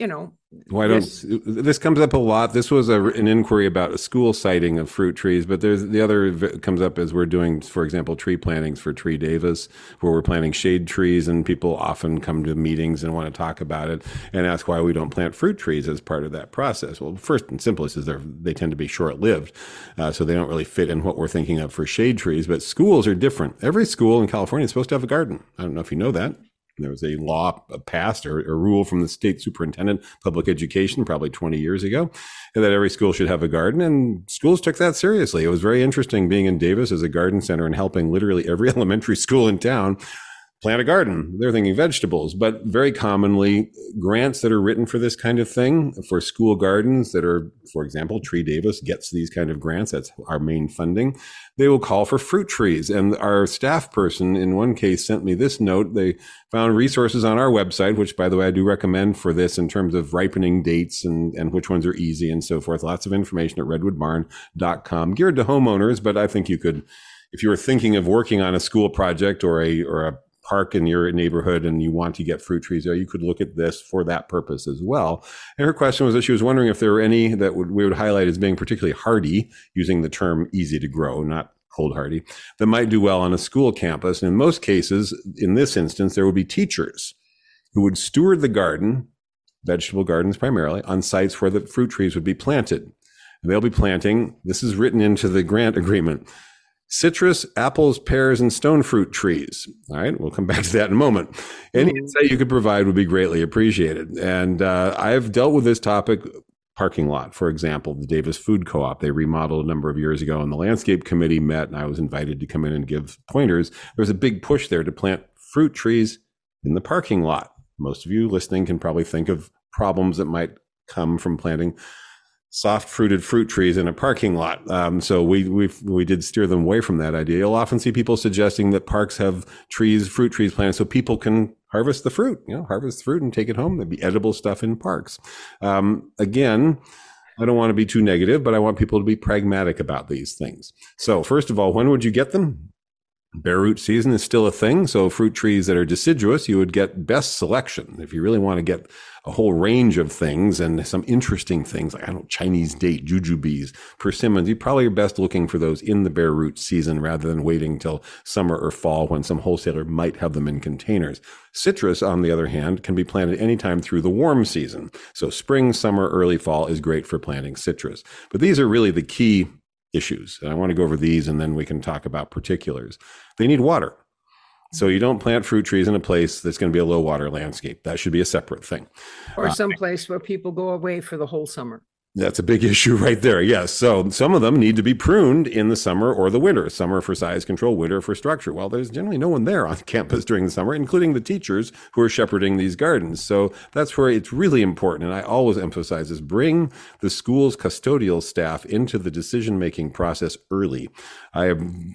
you know? Why don't this- this comes up a lot? This was a, an inquiry about a school siting of fruit trees, but there's the other v- comes up as we're doing, for example, tree plantings for Tree Davis, where we're planting shade trees, and people often come to meetings and want to talk about it and ask why we don't plant fruit trees as part of that process. Well, first and simplest is they're they tend to be short lived, uh, so they don't really fit in what we're thinking of for shade trees. But schools are different. Every school in California is supposed to have a garden. I don't know if you know that. There was a law passed or a rule from the state superintendent public education probably 20 years ago that every school should have a garden and schools took that seriously. It was very interesting being in Davis as a garden center and helping literally every elementary school in town plant a garden. They're thinking vegetables, but very commonly grants that are written for this kind of thing for school gardens that are, for example, Tree Davis gets these kind of grants. That's our main funding. They will call for fruit trees. And our staff person in one case sent me this note. They found resources on our website, which by the way, I do recommend for this in terms of ripening dates and, and which ones are easy and so forth. Lots of information at redwoodbarn.com geared to homeowners, but I think you could, if you were thinking of working on a school project or a, or a park in your neighborhood and you want to get fruit trees there, you could look at this for that purpose as well. And her question was that she was wondering if there were any that would, we would highlight as being particularly hardy, using the term easy to grow, not cold hardy, that might do well on a school campus. And in most cases, in this instance, there would be teachers who would steward the garden, vegetable gardens primarily, on sites where the fruit trees would be planted. And they'll be planting, this is written into the grant agreement, citrus, apples, pears, and stone fruit trees. All right, we'll come back to that in a moment. Any Mhm. insight you could provide would be greatly appreciated. And uh, I've dealt with this topic. Parking lot, for example, the Davis Food Co-op, they remodeled a number of years ago, and the landscape committee met, and I was invited to come in and give pointers. There was a big push there to plant fruit trees in the parking lot. Most of you listening can probably think of problems that might come from planting soft fruited fruit trees in a parking lot. Um, so we we we did steer them away from that idea. You'll often see people suggesting that parks have trees, fruit trees planted, so people can harvest the fruit. You know, harvest fruit and take it home. There'd be edible stuff in parks. Um, again. I don't want to be too negative, but I want people to be pragmatic about these things. So, first of all, when would you get them? Bare root season is still a thing. So, fruit trees that are deciduous, you would get best selection. If you really want to get a whole range of things and some interesting things, like I don't know, Chinese date, jujubes, persimmons, you probably are best looking for those in the bare root season rather than waiting till summer or fall when some wholesaler might have them in containers. Citrus, on the other hand, can be planted anytime through the warm season. So, spring, summer, early fall is great for planting citrus. But these are really the key issues. And I want to go over these and then we can talk about particulars. They need water. So you don't plant fruit trees in a place that's going to be a low water landscape. That should be a separate thing. or uh, someplace where people go away for the whole summer. That's a big issue right there. Yes. So some of them need to be pruned in the summer or the winter. Summer for size control, winter for structure. Well, there's generally no one there on campus during the summer, including the teachers who are shepherding these gardens. So that's where it's really important. And I always emphasize this bring the school's custodial staff into the decision making process early. I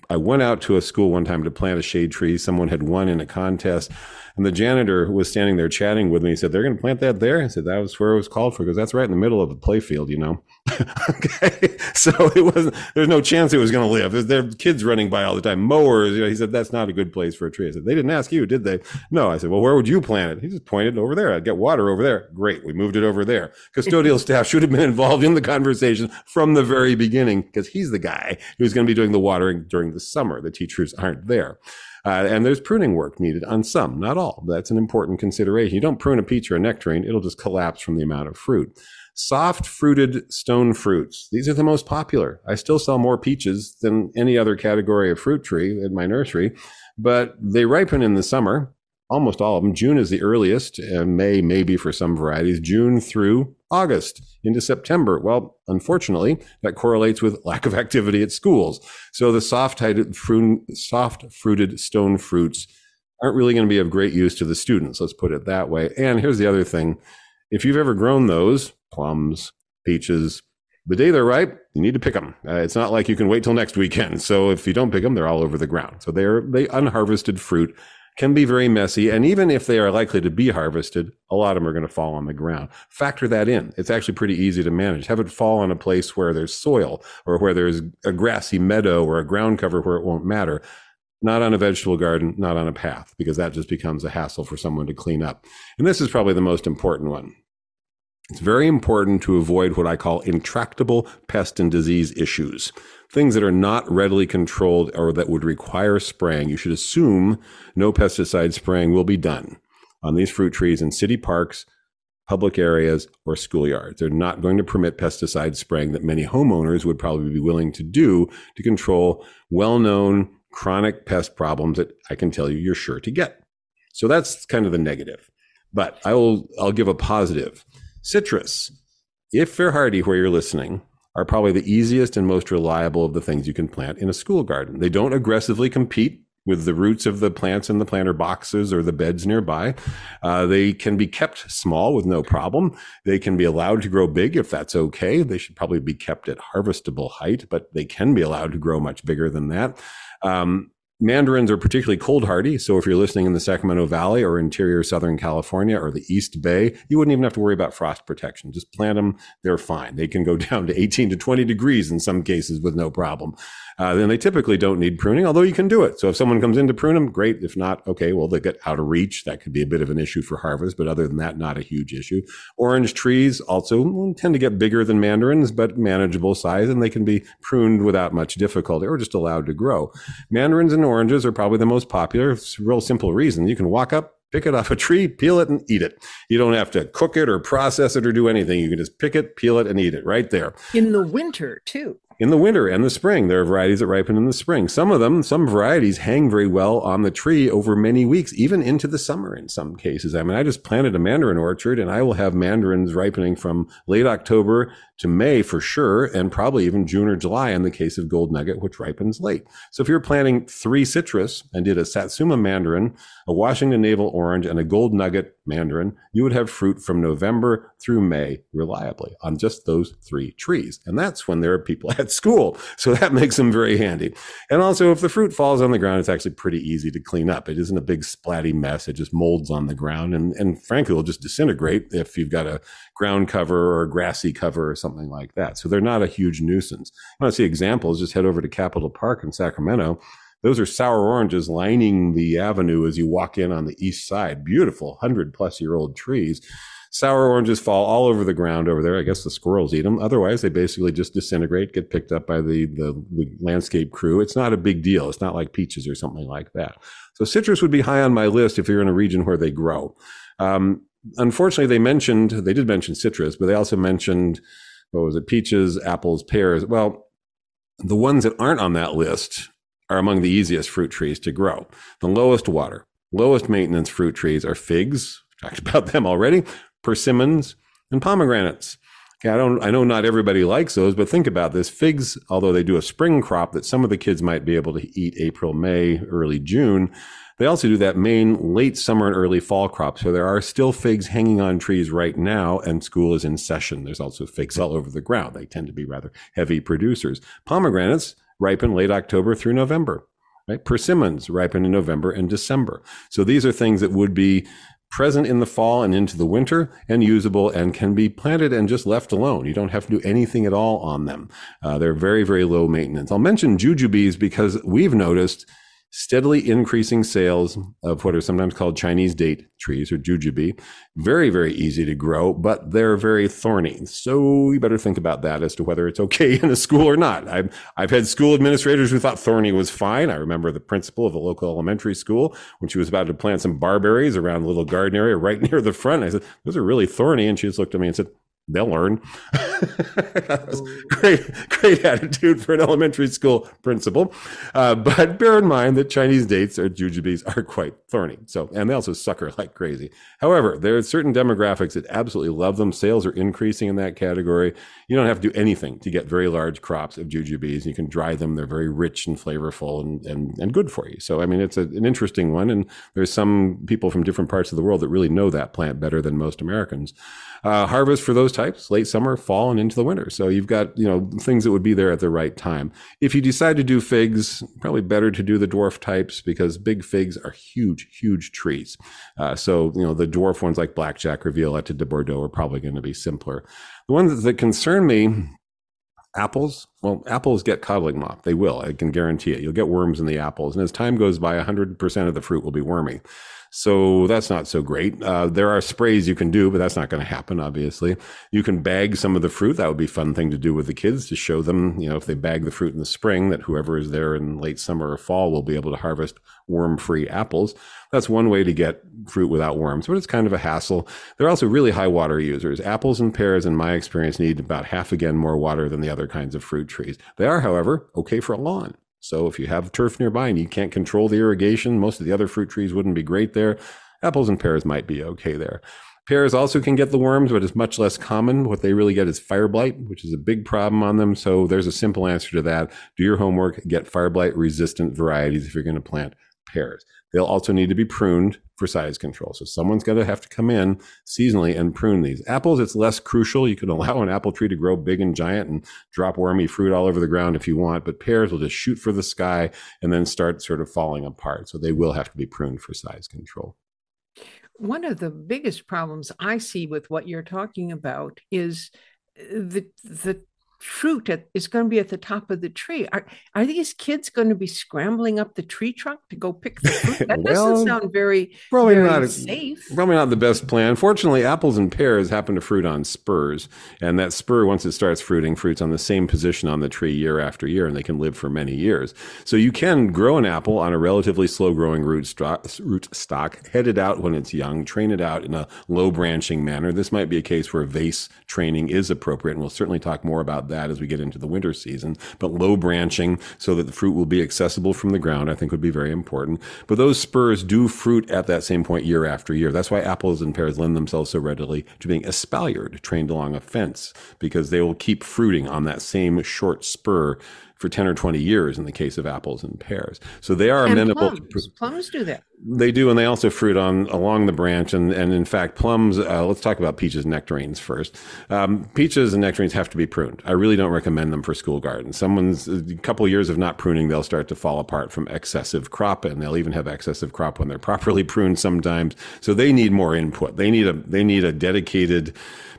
I went out to a school one time to plant a shade tree. Someone had won in a contest. And the janitor who was standing there chatting with me. Said, They're going to plant that there? I said, That was where it was called for because that's right in the middle of the play field, you know? okay. So it wasn't, there's no chance it was going to live. There are kids running by all the time, mowers. You know, he said, That's not a good place for a tree. I said, They didn't ask you, did they? No. I said, Well, where would you plant it? He just pointed over there. I'd get water over there. Great. We moved it over there. Custodial staff should have been involved in the conversation from the very beginning because he's the guy who's going to be doing the watering during the summer. The teachers aren't there. Uh, and there's pruning work needed on some, not all. That's an important consideration. You don't prune a peach or a nectarine, it'll just collapse from the amount of fruit. Soft fruited stone fruits. These are the most popular. I still sell more peaches than any other category of fruit tree in my nursery, but they ripen in the summer. Almost all of them. June is the earliest, and May maybe for some varieties. June through August into September. Well, unfortunately, that correlates with lack of activity at schools. So the soft soft fruited stone fruits aren't really going to be of great use to the students. Let's put it that way. And here's the other thing. If you've ever grown those plums, peaches, the day they're ripe, you need to pick them. Uh, it's not like you can wait till next weekend. So if you don't pick them, they're all over the ground. So they're they unharvested fruit can be very messy. And even if they are likely to be harvested, a lot of them are going to fall on the ground. Factor that in. It's actually pretty easy to manage. Have it fall on a place where there's soil or where there's a grassy meadow or a ground cover where it won't matter. Not on a vegetable garden, not on a path, because that just becomes a hassle for someone to clean up. And this is probably the most important one. It's very important to avoid what I call intractable pest and disease issues. Things that are not readily controlled or that would require spraying. You should assume no pesticide spraying will be done on these fruit trees in city parks, public areas, or schoolyards. They're not going to permit pesticide spraying that many homeowners would probably be willing to do to control well known chronic pest problems that I can tell you you're sure to get. So that's kind of the negative. But I will I'll give a positive. Citrus, if they're hardy where you're listening, are probably the easiest and most reliable of the things you can plant in a school garden. They don't aggressively compete with the roots of the plants in the planter boxes or the beds nearby. Uh, they can be kept small with no problem. They can be allowed to grow big if that's okay. They should probably be kept at harvestable height, but they can be allowed to grow much bigger than that. Um, mandarins are particularly cold hardy. So if you're listening in the Sacramento Valley or interior Southern California or the East Bay, you wouldn't even have to worry about frost protection. Just plant them. They're fine. They can go down to 18 to 20 degrees in some cases with no problem uh, then they typically don't need pruning, although you can do it. So if someone comes in to prune them, great. If not, okay, well, they get out of reach. That could be a bit of an issue for harvest, but other than that, not a huge issue. Orange trees also tend to get bigger than mandarins, but manageable size, and they can be pruned without much difficulty or just allowed to grow. Mandarins and oranges are probably the most popular. It's a real simple reason. You can walk up, pick it off a tree, peel it, and eat it. You don't have to cook it or process it or do anything. You can just pick it, peel it, and eat it right there. In the winter, too in the winter and the spring. There are varieties that ripen in the spring. Some of them, some varieties hang very well on the tree over many weeks, even into the summer in some cases. I mean, I just planted a mandarin orchard and I will have mandarins ripening from late October to May for sure, and probably even June or July in the case of gold nugget, which ripens late. So if you're planting three citrus and did a Satsuma mandarin, a Washington navel orange, and a gold nugget mandarin, you would have fruit from November through May reliably on just those three trees. And that's when there are people at school. So that makes them very handy. And also, if the fruit falls on the ground, it's actually pretty easy to clean up. It isn't a big splatty mess. It just molds on the ground. And, and frankly, will just disintegrate if you've got a ground cover or a grassy cover or something like that. So they're not a huge nuisance. I want to see examples. Just head over to Capitol Park in Sacramento. Those are sour oranges lining the avenue as you walk in on the east side. Beautiful, 100 plus year old trees. Sour oranges fall all over the ground over there. I guess the squirrels eat them. Otherwise, they basically just disintegrate, get picked up by the, the, the landscape crew. It's not a big deal. It's not like peaches or something like that. So citrus would be high on my list if you're in a region where they grow. Um, unfortunately, they mentioned, they did mention citrus, but they also mentioned, what was it, peaches, apples, pears. Well, the ones that aren't on that list are among the easiest fruit trees to grow. The lowest water, lowest maintenance fruit trees are figs. Talked about them already, persimmons, and pomegranates. Okay, I don't I know not everybody likes those, but think about this. Figs, although they do a spring crop that some of the kids might be able to eat April, May, early June, they also do that main late summer and early fall crop. So there are still figs hanging on trees right now, and school is in session. There's also figs all over the ground. They tend to be rather heavy producers. Pomegranates ripen late October through November. Right? Persimmons ripen in November and December. So these are things that would be present in the fall and into the winter and usable and can be planted and just left alone. You don't have to do anything at all on them. Uh, they're very, very low maintenance. I'll mention jujubes because we've noticed steadily increasing sales of what are sometimes called Chinese date trees or jujube. Very, very easy to grow, but they're very thorny. So you better think about that as to whether it's okay in a school or not. I've, I've had school administrators who thought thorny was fine. I remember the principal of a local elementary school when she was about to plant some barberries around a little garden area right near the front. I said, those are really thorny. And she just looked at me and said, they'll learn. great, great attitude for an elementary school principal. Uh, but bear in mind that Chinese dates or jujubes are quite thorny. So, and they also sucker like crazy. However, there are certain demographics that absolutely love them. Sales are increasing in that category. You don't have to do anything to get very large crops of jujubes. You can dry them. They're very rich and flavorful and, and, and good for you. So, I mean, it's a, an interesting one. And there's some people from different parts of the world that really know that plant better than most Americans. Uh, harvest for those types, late summer, fall, and into the winter. So you've got, you know, things that would be there at the right time. If you decide to do figs, probably better to do the dwarf types because big figs are huge, huge trees. Uh, so, you know, the dwarf ones like Blackjack or Violetta de Bordeaux are probably going to be simpler. The ones that concern me apples well apples get codling moth they will i can guarantee it you'll get worms in the apples and as time goes by 100% of the fruit will be wormy so that's not so great. Uh, there are sprays you can do, but that's not going to happen, obviously. You can bag some of the fruit. That would be a fun thing to do with the kids to show them, you know, if they bag the fruit in the spring, that whoever is there in late summer or fall will be able to harvest worm free apples. That's one way to get fruit without worms, but it's kind of a hassle. They're also really high water users. Apples and pears, in my experience, need about half again more water than the other kinds of fruit trees. They are, however, okay for a lawn. So if you have turf nearby and you can't control the irrigation, most of the other fruit trees wouldn't be great there. Apples and pears might be okay there. Pears also can get the worms, but it's much less common. What they really get is fire blight, which is a big problem on them. So there's a simple answer to that. Do your homework, get fire blight resistant varieties if you're going to plant pears. They'll also need to be pruned for size control. So someone's going to have to come in seasonally and prune these. Apples, it's less crucial. You can allow an apple tree to grow big and giant and drop wormy fruit all over the ground if you want, but pears will just shoot for the sky and then start sort of falling apart. So they will have to be pruned for size control. One of the biggest problems I see with what you're talking about is the the fruit at, is going to be at the top of the tree. Are are these kids going to be scrambling up the tree trunk to go pick the fruit? That well, doesn't sound very probably very not safe. Probably not the best plan. Fortunately, apples and pears happen to fruit on spurs, and that spur once it starts fruiting, fruits on the same position on the tree year after year, and they can live for many years. So you can grow an apple on a relatively slow growing root stock, root stock, head it out when it's young, train it out in a low branching manner. This might be a case where vase training is appropriate, and we'll certainly talk more about that that as we get into the winter season. But low branching so that the fruit will be accessible from the ground, I think would be very important. But those spurs do fruit at that same point year after year. That's why apples and pears lend themselves so readily to being espaliered, trained along a fence, because they will keep fruiting on that same short spur for 10 or 20 years in the case of apples and pears. So they are and amenable. Plums. plums do that. They do, and they also fruit on along the branch. And, and in fact, plums, uh, let's talk about peaches and nectarines first. Um, peaches and nectarines have to be pruned. I really don't recommend them for school gardens. Someone's a couple years of not pruning, they'll start to fall apart from excessive crop, and they'll even have excessive crop when they're properly pruned sometimes. So they need more input. They need a, they need a dedicated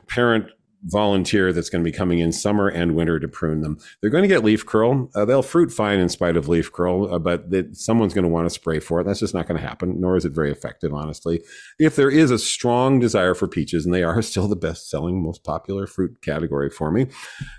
parent volunteer that's going to be coming in summer and winter to prune them. They're going to get leaf curl. Uh, they'll fruit fine in spite of leaf curl, uh, but that someone's going to want to spray for it. That's just not going to happen, nor is it very effective, honestly. If there is a strong desire for peaches, and they are still the best selling, most popular fruit category for me,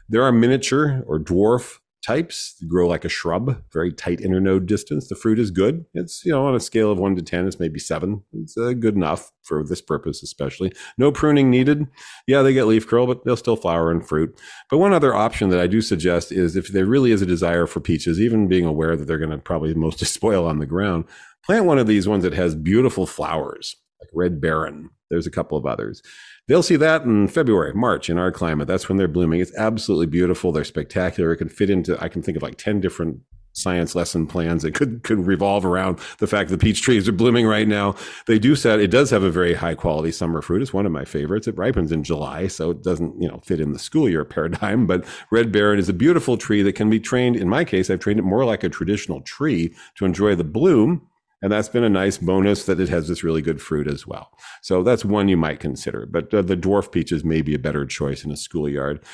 there are miniature or dwarf types grow like a shrub, very tight internode distance. The fruit is good. It's, you know, on a scale of one to 10, it's maybe seven. It's uh, good enough for this purpose, especially. No pruning needed. Yeah, they get leaf curl, but they'll still flower and fruit. But one other option that I do suggest is if there really is a desire for peaches, even being aware that they're going to probably mostly spoil on the ground, plant one of these ones that has beautiful flowers, like Red Baron. There's a couple of others. They'll see that in February, March in our climate. That's when they're blooming. It's absolutely beautiful. They're spectacular. It can fit into, I can think of like 10 different science lesson plans that could could revolve around the fact that the peach trees are blooming right now. They do set it does have a very high quality summer fruit. It's one of my favorites. It ripens in July, so it doesn't you know fit in the school year paradigm. But red baron is a beautiful tree that can be trained. In my case, I've trained it more like a traditional tree to enjoy the bloom and that's been a nice bonus that it has this really good fruit as well. So that's one you might consider. But uh, the dwarf peaches may be a better choice in a schoolyard.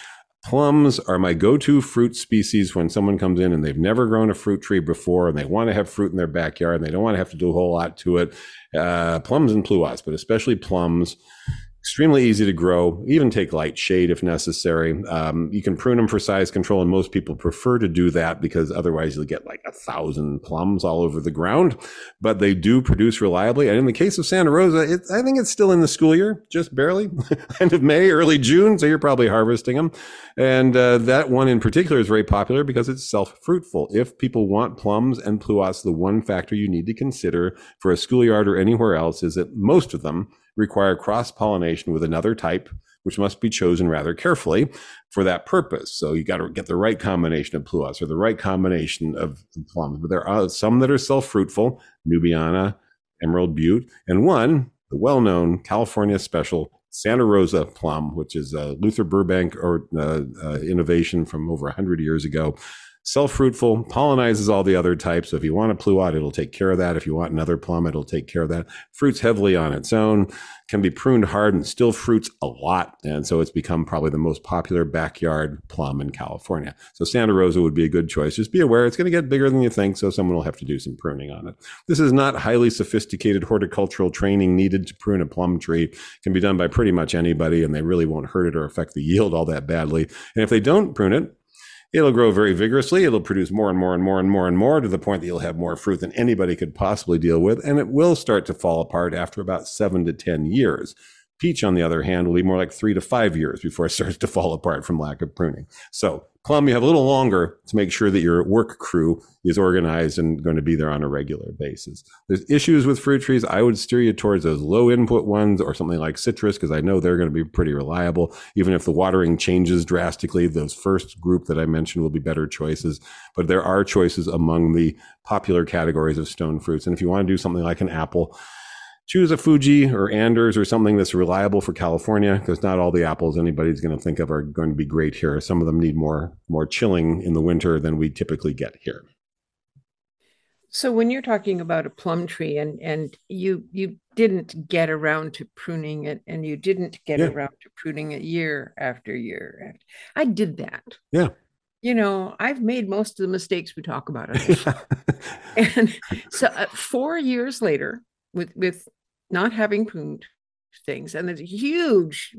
Plums are my go-to fruit species when someone comes in and they've never grown a fruit tree before and they want to have fruit in their backyard and they don't want to have to do a whole lot to it. Uh, plums and pluots, but especially plums extremely easy to grow, even take light shade if necessary. Um, you can prune them for size control, and most people prefer to do that because otherwise you'll get like a thousand plums all over the ground. But they do produce reliably. And in the case of Santa Rosa, it, I think it's still in the school year, just barely, end of May, early June. So you're probably harvesting them. And uh, that one in particular is very popular because it's self fruitful. If people want plums and pluots, the one factor you need to consider for a schoolyard or anywhere else is that most of them require cross pollination with another type, which must be chosen rather carefully for that purpose. So you got to get the right combination of pluots or the right combination of plums. But there are some that are self fruitful, Nubiana, Emerald Beaut, and one, the well known California special Santa Rosa plum, which is a Luther Burbank or uh, uh, innovation from over 100 years ago self-fruitful, pollinizes all the other types. So if you want a pluot, it'll take care of that. If you want another plum, it'll take care of that. Fruits heavily on its own, can be pruned hard and still fruits a lot. And so it's become probably the most popular backyard plum in California. So Santa Rosa would be a good choice. Just be aware it's going to get bigger than you think. So someone will have to do some pruning on it. This is not highly sophisticated horticultural training needed to prune a plum tree. It can be done by pretty much anybody and they really won't hurt it or affect the yield all that badly. And if they don't prune it, It'll grow very vigorously. It'll produce more and more and more and more and more to the point that you'll have more fruit than anybody could possibly deal with. And it will start to fall apart after about seven to 10 years. Peach, on the other hand, will be more like three to five years before it starts to fall apart from lack of pruning. So Plum, you have a little longer to make sure that your work crew is organized and going to be there on a regular basis. There's issues with fruit trees. I would steer you towards those low input ones or something like citrus because I know they're going to be pretty reliable. Even if the watering changes drastically, those first group that I mentioned will be better choices. But there are choices among the popular categories of stone fruits. And if you want to do something like an apple, choose a Fuji or Anders or something that's reliable for California because not all the apples anybody's going to think of are going to be great here. Some of them need more more chilling in the winter than we typically get here. So when you're talking about a plum tree and and you you didn't get around to pruning it and you didn't get yeah. around to pruning it year after year. I did that. Yeah. You know, I've made most of the mistakes we talk about. and so uh, 4 years later with with not having pruned things and there's huge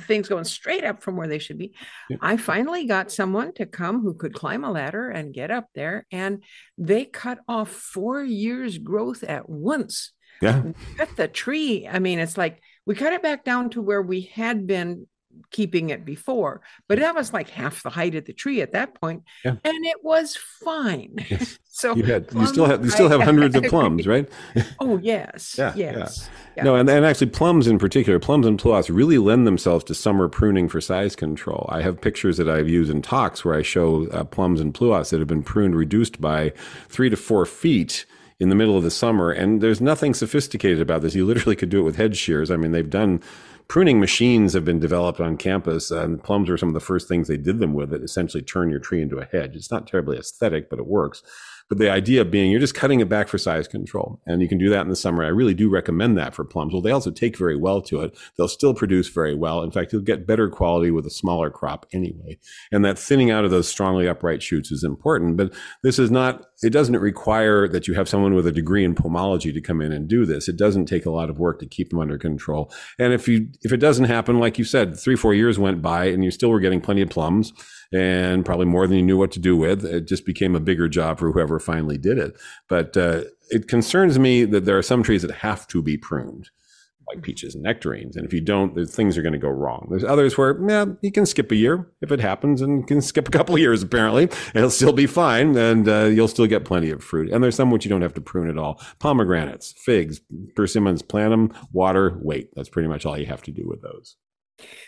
things going straight up from where they should be. Yeah. i finally got someone to come who could climb a ladder and get up there and they cut off four years growth at once. Yeah. Cut the tree. I mean it's like we cut it back down to where we had been keeping it before, but that was like half the height of the tree at that point, yeah. and it was fine. Yes. so you had you still have you still have hundreds of plums, right? oh yes, yeah, yes. Yeah. No, and, and actually plums in particular, plums and pluots really lend themselves to summer pruning for size control. I have pictures that I've used in talks where I show uh, plums and pluots that have been pruned reduced by three to four feet in the middle of the summer. And there's nothing sophisticated about this. You literally could do it with head shears. I mean, they've done pruning machines have been developed on campus, and plums were some of the first things they did them with It essentially turn your tree into a hedge. It's not terribly aesthetic, but it works. But the idea being you're just cutting it back for size control. And you can do that in the summer. I really do recommend that for plums. Well, they also take very well to it. They'll still produce very well. In fact, you'll get better quality with a smaller crop anyway. And that thinning out of those strongly upright shoots is important. But this is not, it doesn't require that you have someone with a degree in pomology to come in and do this. It doesn't take a lot of work to keep them under control. And if you, if it doesn't happen, like you said, three, four years went by and you still were getting plenty of plums, and probably more than you knew what to do with. It just became a bigger job for whoever finally did it. But uh, it concerns me that there are some trees that have to be pruned, like peaches and nectarines. And if you don't, things are going to go wrong. There's others where, yeah, you can skip a year if it happens and can skip a couple of years, apparently. And it'll still be fine and uh, you'll still get plenty of fruit. And there's some which you don't have to prune at all. Pomegranates, figs, persimmons, plant them, water, wait. That's pretty much all you have to do with those.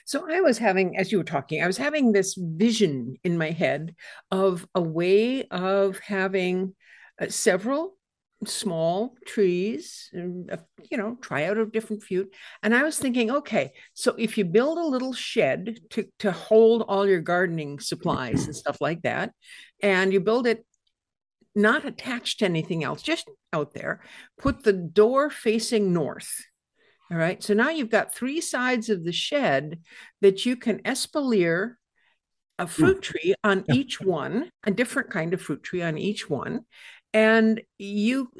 So I was having, as you were talking, I was having this vision in my head of a way of having uh, several small trees, uh, you know, try out a different fruit. And I was thinking, okay, so if you build a little shed to, to hold all your gardening supplies and stuff like that, and you build it not attached to anything else, just out there, put the door facing north all right. So now you've got three sides of the shed that you can espalier a hmm. fruit tree on yeah. each one, a different kind of fruit tree on each one. and you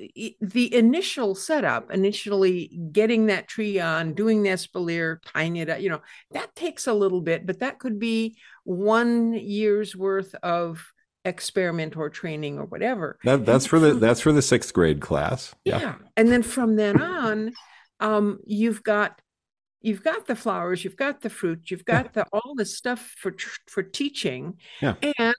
the initial setup initially getting that tree on doing the espalier tying it up you know that takes a little bit but that could be one year's worth of experiment or training or whatever that, that's for the that's for the sixth grade class yeah, yeah. and then from then on um, you've got you've got the flowers you've got the fruit you've got the all the stuff for for teaching yeah. and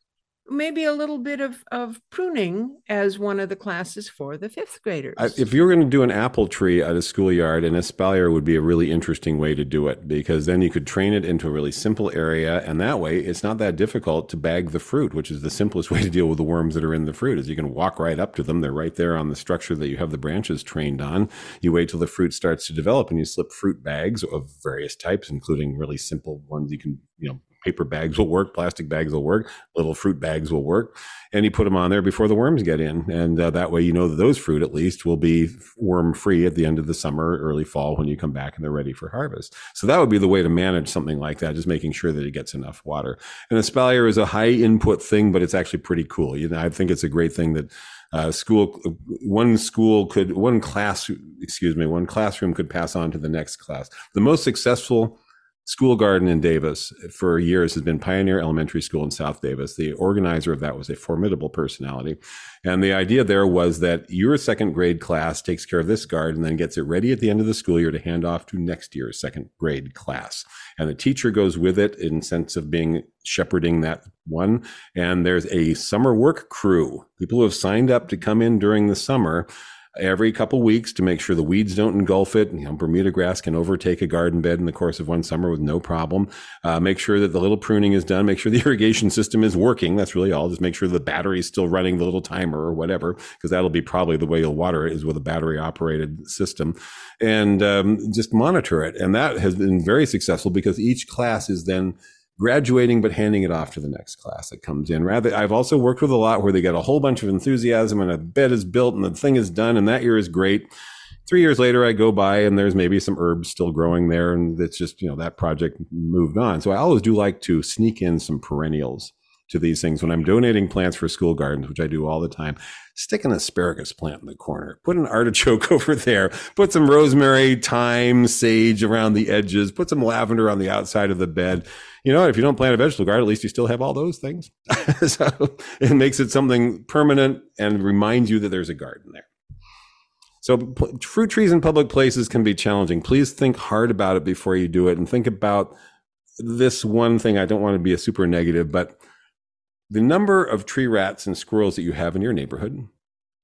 maybe a little bit of, of pruning as one of the classes for the fifth graders. If you were going to do an apple tree at a schoolyard, an espalier would be a really interesting way to do it because then you could train it into a really simple area. And that way, it's not that difficult to bag the fruit, which is the simplest way to deal with the worms that are in the fruit is you can walk right up to them. They're right there on the structure that you have the branches trained on. You wait till the fruit starts to develop and you slip fruit bags of various types, including really simple ones you can, you know, paper bags will work, plastic bags will work, little fruit bags will work, and you put them on there before the worms get in, and uh, that way you know that those fruit at least will be worm free at the end of the summer, early fall when you come back and they're ready for harvest. So that would be the way to manage something like that, just making sure that it gets enough water. And espalier is a high input thing, but it's actually pretty cool. You know, I think it's a great thing that. Uh, school one school could one class excuse me one classroom could pass on to the next class the most successful School Garden in Davis for years has been Pioneer Elementary School in South Davis. The organizer of that was a formidable personality. And the idea there was that your second grade class takes care of this garden and then gets it ready at the end of the school year to hand off to next year's second grade class. And the teacher goes with it in sense of being shepherding that one. And there's a summer work crew, people who have signed up to come in during the summer every couple weeks to make sure the weeds don't engulf it. You know, Bermuda grass can overtake a garden bed in the course of one summer with no problem. Uh, make sure that the little pruning is done. Make sure the irrigation system is working. That's really all. Just make sure the battery is still running the little timer or whatever, because that'll be probably the way you'll water it is with a battery operated system, and um, just monitor it. And that has been very successful because each class is then graduating but handing it off to the next class that comes in. Rather, I've also worked with a lot where they get a whole bunch of enthusiasm and a bed is built and the thing is done and that year is great. Three years later, I go by and there's maybe some herbs still growing there, and it's just you know that project moved on. So I always do like to sneak in some perennials to these things when I'm donating plants for school gardens, which I do all the time. Stick an asparagus plant in the corner, put an artichoke over there, put some rosemary, thyme, sage around the edges, put some lavender on the outside of the bed you know, if you don't plant a vegetable garden, at least you still have all those things. so it makes it something permanent and reminds you that there's a garden there. So p- fruit trees in public places can be challenging. Please think hard about it before you do it and think about this one thing. I don't want to be a super negative, but the number of tree rats and squirrels that you have in your neighborhood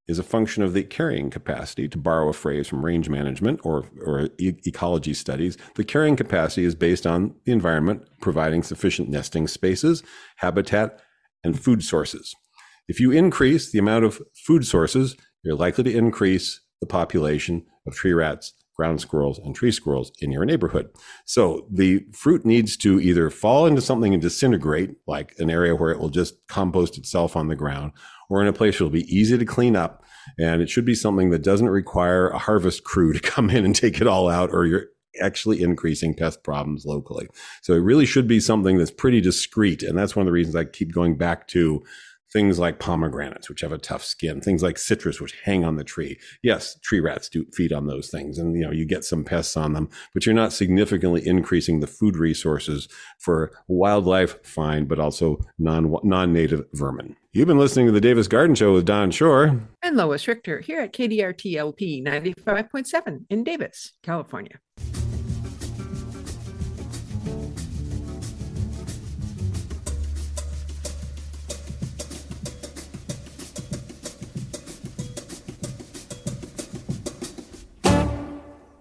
is a function of the carrying capacity, to borrow a phrase from range management or, or e- ecology studies. The carrying capacity is based on the environment providing sufficient nesting spaces, habitat, and food sources. If you increase the amount of food sources, you're likely to increase the population of tree rats, ground squirrels, and tree squirrels in your neighborhood. So the fruit needs to either fall into something and disintegrate, like an area where it will just compost itself on the ground, or in a place it'll be easy to clean up. And it should be something that doesn't require a harvest crew to come in and take it all out, or you're actually increasing pest problems locally. So it really should be something that's pretty discreet. And that's one of the reasons I keep going back to things like pomegranates, which have a tough skin, things like citrus, which hang on the tree. Yes, tree rats do feed on those things, and you know you get some pests on them, but you're not significantly increasing the food resources for wildlife, fine, but also non non-native vermin. You've been listening to the Davis Garden Show with Don Shor and Lois Richter here at KDRT LP 95.7 in Davis, California.